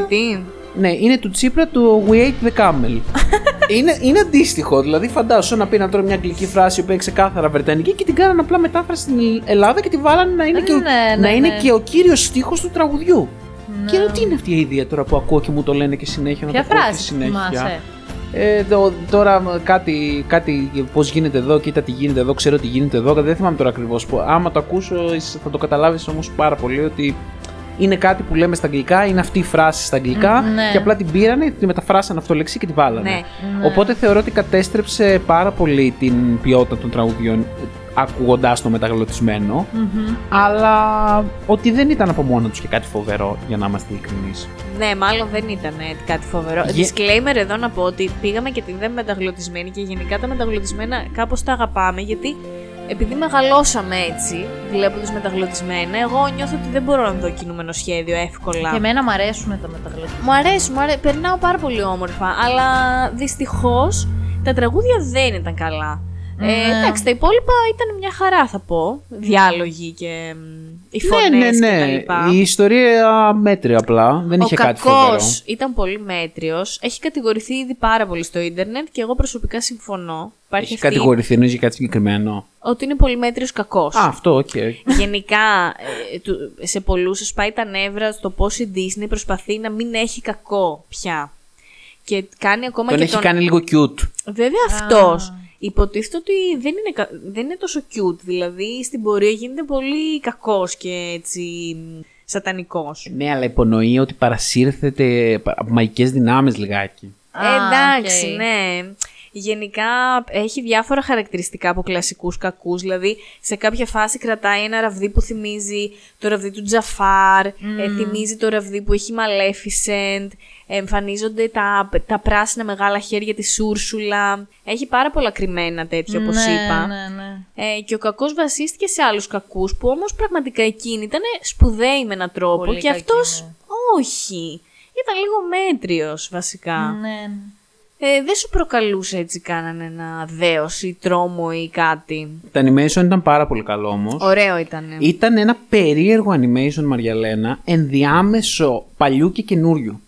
ChatGPT. Ναι, είναι του Τσίπρα του We Ate the Camel. είναι, είναι αντίστοιχο. Δηλαδή, φαντάσου να πει να τώρα μια αγγλική φράση που είναι ξεκάθαρα βρετανική και την κάνανε απλά μετάφραση στην Ελλάδα και τη βάλανε να είναι, και, ο, Ναι, ναι, να είναι ναι. και ο κύριος στίχος του τραγουδιού. Ναι. Και λέω, τι είναι αυτή η ιδέα τώρα που ακούω και μου το λένε και συνέχεια να Ποια το ακούω και φράση συνέχεια. θυμάσαι. Ε, το- τώρα μ, κάτι, κάτι πώς γίνεται εδώ, κοίτα τι γίνεται εδώ, ξέρω τι γίνεται εδώ. Δεν θυμάμαι τώρα ακριβώς. Άμα το ακούσω, είσαι- θα το καταλάβεις όμως πάρα πολύ ότι είναι κάτι που λέμε στα αγγλικά, είναι αυτή η φράση στα αγγλικά Μ, ναι. και απλά την πήρανε, τη μεταφράσανε αυτό λεξί και τη βάλανε. Ναι. Οπότε θεωρώ ότι κατέστρεψε πάρα πολύ την ποιότητα των τραγουδιών ακούγοντάς το μεταγλωτισμένο, αλλά ότι δεν ήταν από μόνο τους και κάτι φοβερό, για να είμαστε ειλικρινείς. Ναι, μάλλον δεν ήταν ε, κάτι φοβερό. Γε- Disclaimer εδώ να πω ότι πήγαμε και την δεν μεταγλωτισμένη και γενικά τα μεταγλωτισμένα κάπως τα αγαπάμε γιατί επειδή μεγαλώσαμε έτσι, βλέποντας μεταγλωτισμένα, εγώ νιώθω ότι δεν μπορώ να δω κινούμενο σχέδιο εύκολα. Και εμένα μου αρέσουν τα μεταγλωτικά. Μου αρέσει, μου αρέσει, περνάω πάρα πολύ όμορφα, αλλά δυστυχώς τα τραγούδια δεν ήταν καλά. Ε, Ναι. εντάξει, τα υπόλοιπα ήταν μια χαρά θα πω. Διάλογοι και μ, οι φωνές ναι, ναι, και τα ναι. λοιπά. Η ιστορία μέτρια απλά. Δεν Ο είχε κάτι φοβερό. κακός ήταν πολύ μέτριος. Έχει κατηγορηθεί ήδη πάρα πολύ στο ίντερνετ και εγώ προσωπικά συμφωνώ. Υπάρχει Έχει αυτή κατηγορηθεί εννοείς για κάτι συγκεκριμένο. ότι είναι πολύ μέτριος κακός. Α, αυτό, οκ. Γενικά, ε, του- σε πολλούς σπάει τα νεύρα στο πώς η Disney προσπαθεί να μην έχει κακό πια. Και κάνει ακόμα Τον και έχει τον... κάνει λίγο cute. Βέβαια αυτός υποτίθεται ότι δεν είναι, κα- δεν είναι τόσο cute. Δηλαδή στην πορεία γίνεται πολύ κακός και έτσι μ, σατανικός. Ναι, αλλά υπονοεί ότι παρασύρθεται από μαγικές δυνάμεις λιγάκι. Ε, εντάξει, οκ. ναι. Γενικά έχει διάφορα χαρακτηριστικά από κλασικούς κακούς, δηλαδή σε κάποια φάση κρατάει ένα ραβδί που θυμίζει το ραβδί του Τζαφάρ, ε, θυμίζει το ραβδί που έχει Maleficent, εμφανίζονται τα, τα πράσινα μεγάλα χέρια της Ούρσουλα, έχει πάρα πολλά κρυμμένα τέτοια όπως ναι, είπα. Ναι, ναι. Ε, και ο κακός βασίστηκε σε άλλους κακούς που όμως πραγματικά εκείνοι ήταν σπουδαίοι με έναν τρόπο Πολύ και κακοί, αυτός ναι. όχι. Ήταν λίγο μέτριος βασικά. Ναι, ναι. Ε, δεν σου προκαλούσε έτσι κάνανε ένα δέος ή τρόμο ή κάτι; Το animation ήταν πάρα πολύ καλό όμως. Ωραίο ήτανε. Ήταν ένα περίεργο animation, Μαριαλένα, ενδιάμεσο παλιού και καινούριου.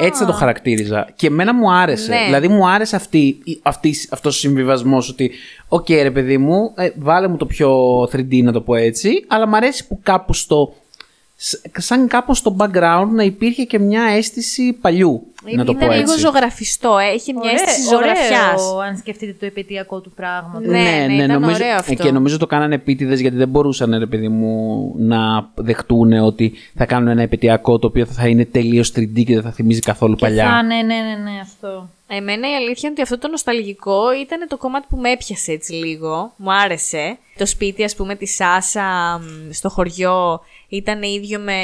Έτσι θα το χαρακτήριζα. Και εμένα μου άρεσε. Ναι. Δηλαδή μου άρεσε αυτή, η- αυτή, αυτός ο συμβιβασμός ότι «OK ρε παιδί μου, ε, βάλε μου το πιο 3D να το πω έτσι, αλλά μου αρέσει που κάπου στο, σ- σαν κάπως στο background να υπήρχε και μια αίσθηση παλιού, να το πω Ήταν λίγο έτσι. ζωγραφιστό, έχει μια Ωραίο- αίσθηση ζωγραφιάς. ωραίο, αν σκεφτείτε το επαιτειακό του πράγματος. Ναι, ναι, ήταν νομίζω, ωραίο αυτό. ε, Και νομίζω το κάνανε επίτηδες γιατί δεν μπορούσαν, ρε παιδί μου, να δεχτούν ότι θα κάνουν ένα επαιτειακό το οποίο θα είναι τελείως 3D και δεν θα θυμίζει καθόλου Και θα, παλιά. ναι, ναι, ναι, ναι, αυτό. Εμένα η αλήθεια είναι ότι αυτό το νοσταλγικό ήταν το κομμάτι που με έπιασε έτσι λίγο. Μου άρεσε. Το σπίτι, ας πούμε, της Σάσα μ, στο χωριό ήταν ίδιο με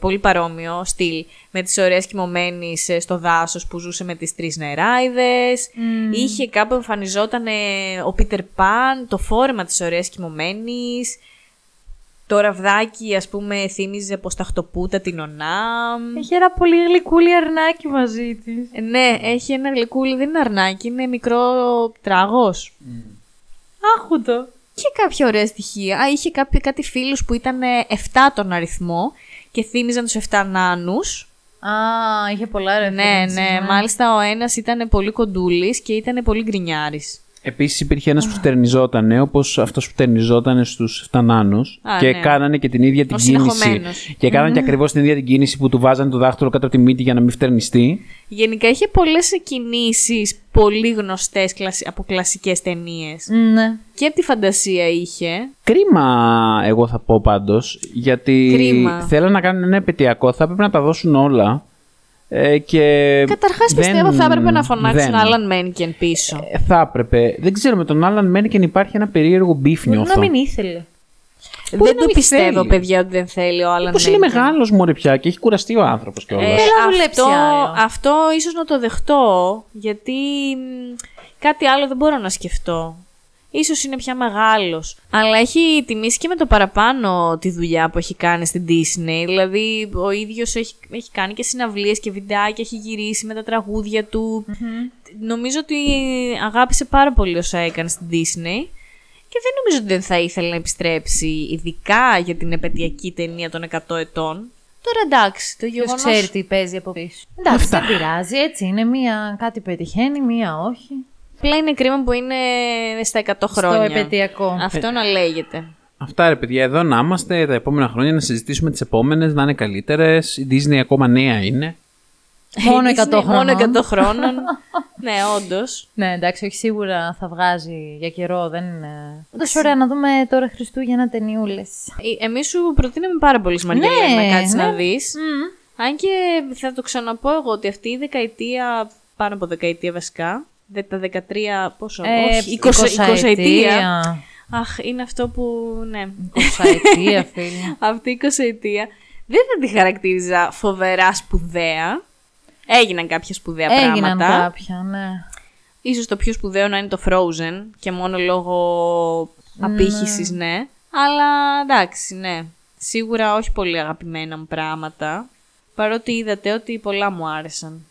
πολύ παρόμοιο στυλ με τις ωραίες κοιμωμένης ε, στο δάσος που ζούσε με τις τρεις νεράιδες. Είχε κάπου εμφανιζόταν ο Πίτερ Παν, το φόρεμα της ωραίας κοιμωμένης. Το ραβδάκι, ας πούμε, θύμιζε πως ταχτοπούτα την ονάμ. Έχει ένα πολύ γλυκούλι αρνάκι μαζί της. Ε, Ναι, έχει ένα γλυκούλι, δεν είναι αρνάκι, είναι μικρό τράγος. Άχουτο. Και κάποια ωραία στοιχεία. Α, είχε κάποιο, κάτι φίλους που ήταν 7 τον αριθμό και θύμιζαν τους 7 νάνους. Α, είχε πολλά ρε Ναι, ναι, μάλιστα ο ένας ήταν πολύ κοντούλης και ήταν πολύ γκρινιάρης. Επίσης υπήρχε ένας που στερνιζόταν, όπως αυτός που στερνιζόταν στους φτανάνου. Α, Και ναι. κάνανε και την ίδια την Ο κίνηση. συνεχωμένος. Και κάνανε και ακριβώς την ίδια την κίνηση που του βάζανε το δάχτυλο κάτω από τη μύτη για να μην φτερνιστεί. Γενικά είχε πολλές κινήσεις πολύ γνωστές κλασι- από κλασικές ταινίες. Ναι. Και από τη φαντασία είχε. Κρίμα, εγώ θα πω πάντως, γιατί Κρίμα. θέλαν να κάνουν ένα επετειακό, θα έπρεπε να τα δώσουν όλα. Ε, και Καταρχάς δεν- πιστεύω θα έπρεπε να φωνάξουν δεν. Άλαν Μένκεν πίσω. Ε, Θα έπρεπε. Δεν ξέρω, με τον Άλαν Μένκεν υπάρχει ένα περίεργο beef Μπορεί νιώθω. να μην ήθελε. δεν να το μην πιστεύω, θέλει. παιδιά, ότι δεν θέλει ο Άλαν Πώς είναι Μένκεν. μεγάλος μωρέ πια και έχει κουραστεί ο άνθρωπος κιόλας. Ε, Θέλει να δουλέψει αυτό, άλλο. αυτό ίσως να το δεχτώ, γιατί μ, κάτι άλλο δεν μπορώ να σκεφτώ. Ίσως είναι πια μεγάλος. Αλλά έχει τιμήσει και με το παραπάνω τη δουλειά που έχει κάνει στην Disney. Δηλαδή, ο ίδιος έχει, έχει κάνει και συναυλίες και βιντεάκια, έχει γυρίσει με τα τραγούδια του. Νομίζω ότι αγάπησε πάρα πολύ όσα έκανε στην Disney. Και δεν νομίζω ότι δεν θα ήθελε να επιστρέψει, ειδικά για την επαιτειακή ταινία των 100 ετών. Τώρα εντάξει, το Ποιος γεγονός... ξέρει τι παίζει από πίσω. Εντάξει, δεν πειράζει, έτσι είναι. Μία κάτι πετυχαίνει, μία όχι. Απλά είναι κρίμα που είναι στα 100 χρόνια. Στο επαιτειακό. Αυτό να λέγεται. Αυτά ρε παιδιά, εδώ να είμαστε τα επόμενα χρόνια να συζητήσουμε τις επόμενες, να είναι καλύτερες. Η Disney ακόμα νέα είναι. Μόνο Η 100 Disney χρόνων. Μόνο 100 χρόνων. ναι, όντως. Ναι, εντάξει, όχι σίγουρα θα βγάζει για καιρό, δεν είναι. Τόσο ωραία να δούμε τώρα Χριστούγεννα ταινιούλες. Εμείς σου προτείναμε πάρα πολύ Μαργαρία Ναι, να κάτσεις ναι. να δεις. Αν και θα το ξαναπώ εγώ ότι αυτή η δεκαετία, πάνω από δεκαετία βασικά, δε- τα 13, πόσο, Ε, όχι, 20, 20 ετία. Αχ, είναι αυτό που, ναι. 20 ετία, φίλε. Αυτή η 20 ετία δεν θα τη χαρακτήριζα φοβερά σπουδαία. Έγιναν κάποια σπουδαία Έγιναν πράγματα. κάποια, ναι. Ίσως το πιο σπουδαίο να είναι το Frozen και μόνο λόγω απήχησης, ναι. Αλλά εντάξει, ναι. Σίγουρα όχι πολύ αγαπημένα μου πράγματα. Παρότι είδατε ότι πολλά μου άρεσαν.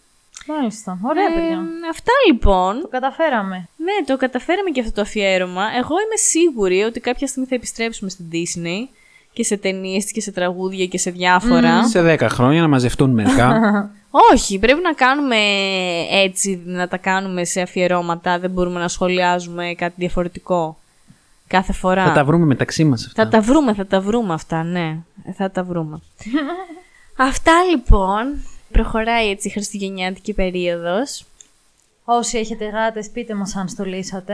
Μάλιστα. Ωραία, Ε, παιδιά. αυτά λοιπόν. Το καταφέραμε. Ναι, το καταφέραμε και αυτό το αφιέρωμα. Εγώ είμαι σίγουρη ότι κάποια στιγμή θα επιστρέψουμε στην Disney και σε ταινίες και σε τραγούδια και σε διάφορα. Σε 10 χρόνια να μαζευτούν μερικά. Όχι, πρέπει να κάνουμε έτσι, να τα κάνουμε σε αφιερώματα. Δεν μπορούμε να σχολιάζουμε κάτι διαφορετικό κάθε φορά. θα τα βρούμε μεταξύ μας αυτά. Θα τα βρούμε, θα τα βρούμε αυτά, ναι. Ε, Θα τα βρούμε. αυτά λοιπόν. Προχωράει έτσι η χριστουγεννιάτικη περίοδος. Όσοι έχετε γάτες, πείτε μας αν στολίσατε.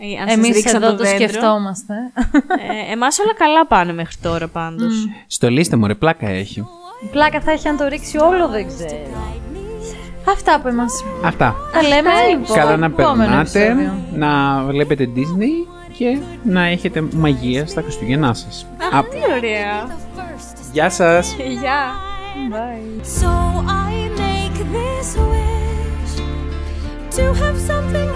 Ε, αν σας Εμείς ρίξαν εδώ το το, δέντρο. σκεφτόμαστε. Ε, εμάς όλα καλά πάνε μέχρι τώρα πάντως. Στολίστε μωρέ, πλάκα έχει. Πλάκα θα έχει αν το ρίξει όλο, δεν ξέρω. Αυτά από εμάς. Αυτά. Τα λέμε λοιπόν. Καλά να στο επόμενο περνάτε, επεισόδιο. να βλέπετε Disney και να έχετε μαγεία στα Χριστούγεννά σας. Α, Τι ωραία. Γεια σας! Γεια. So to have something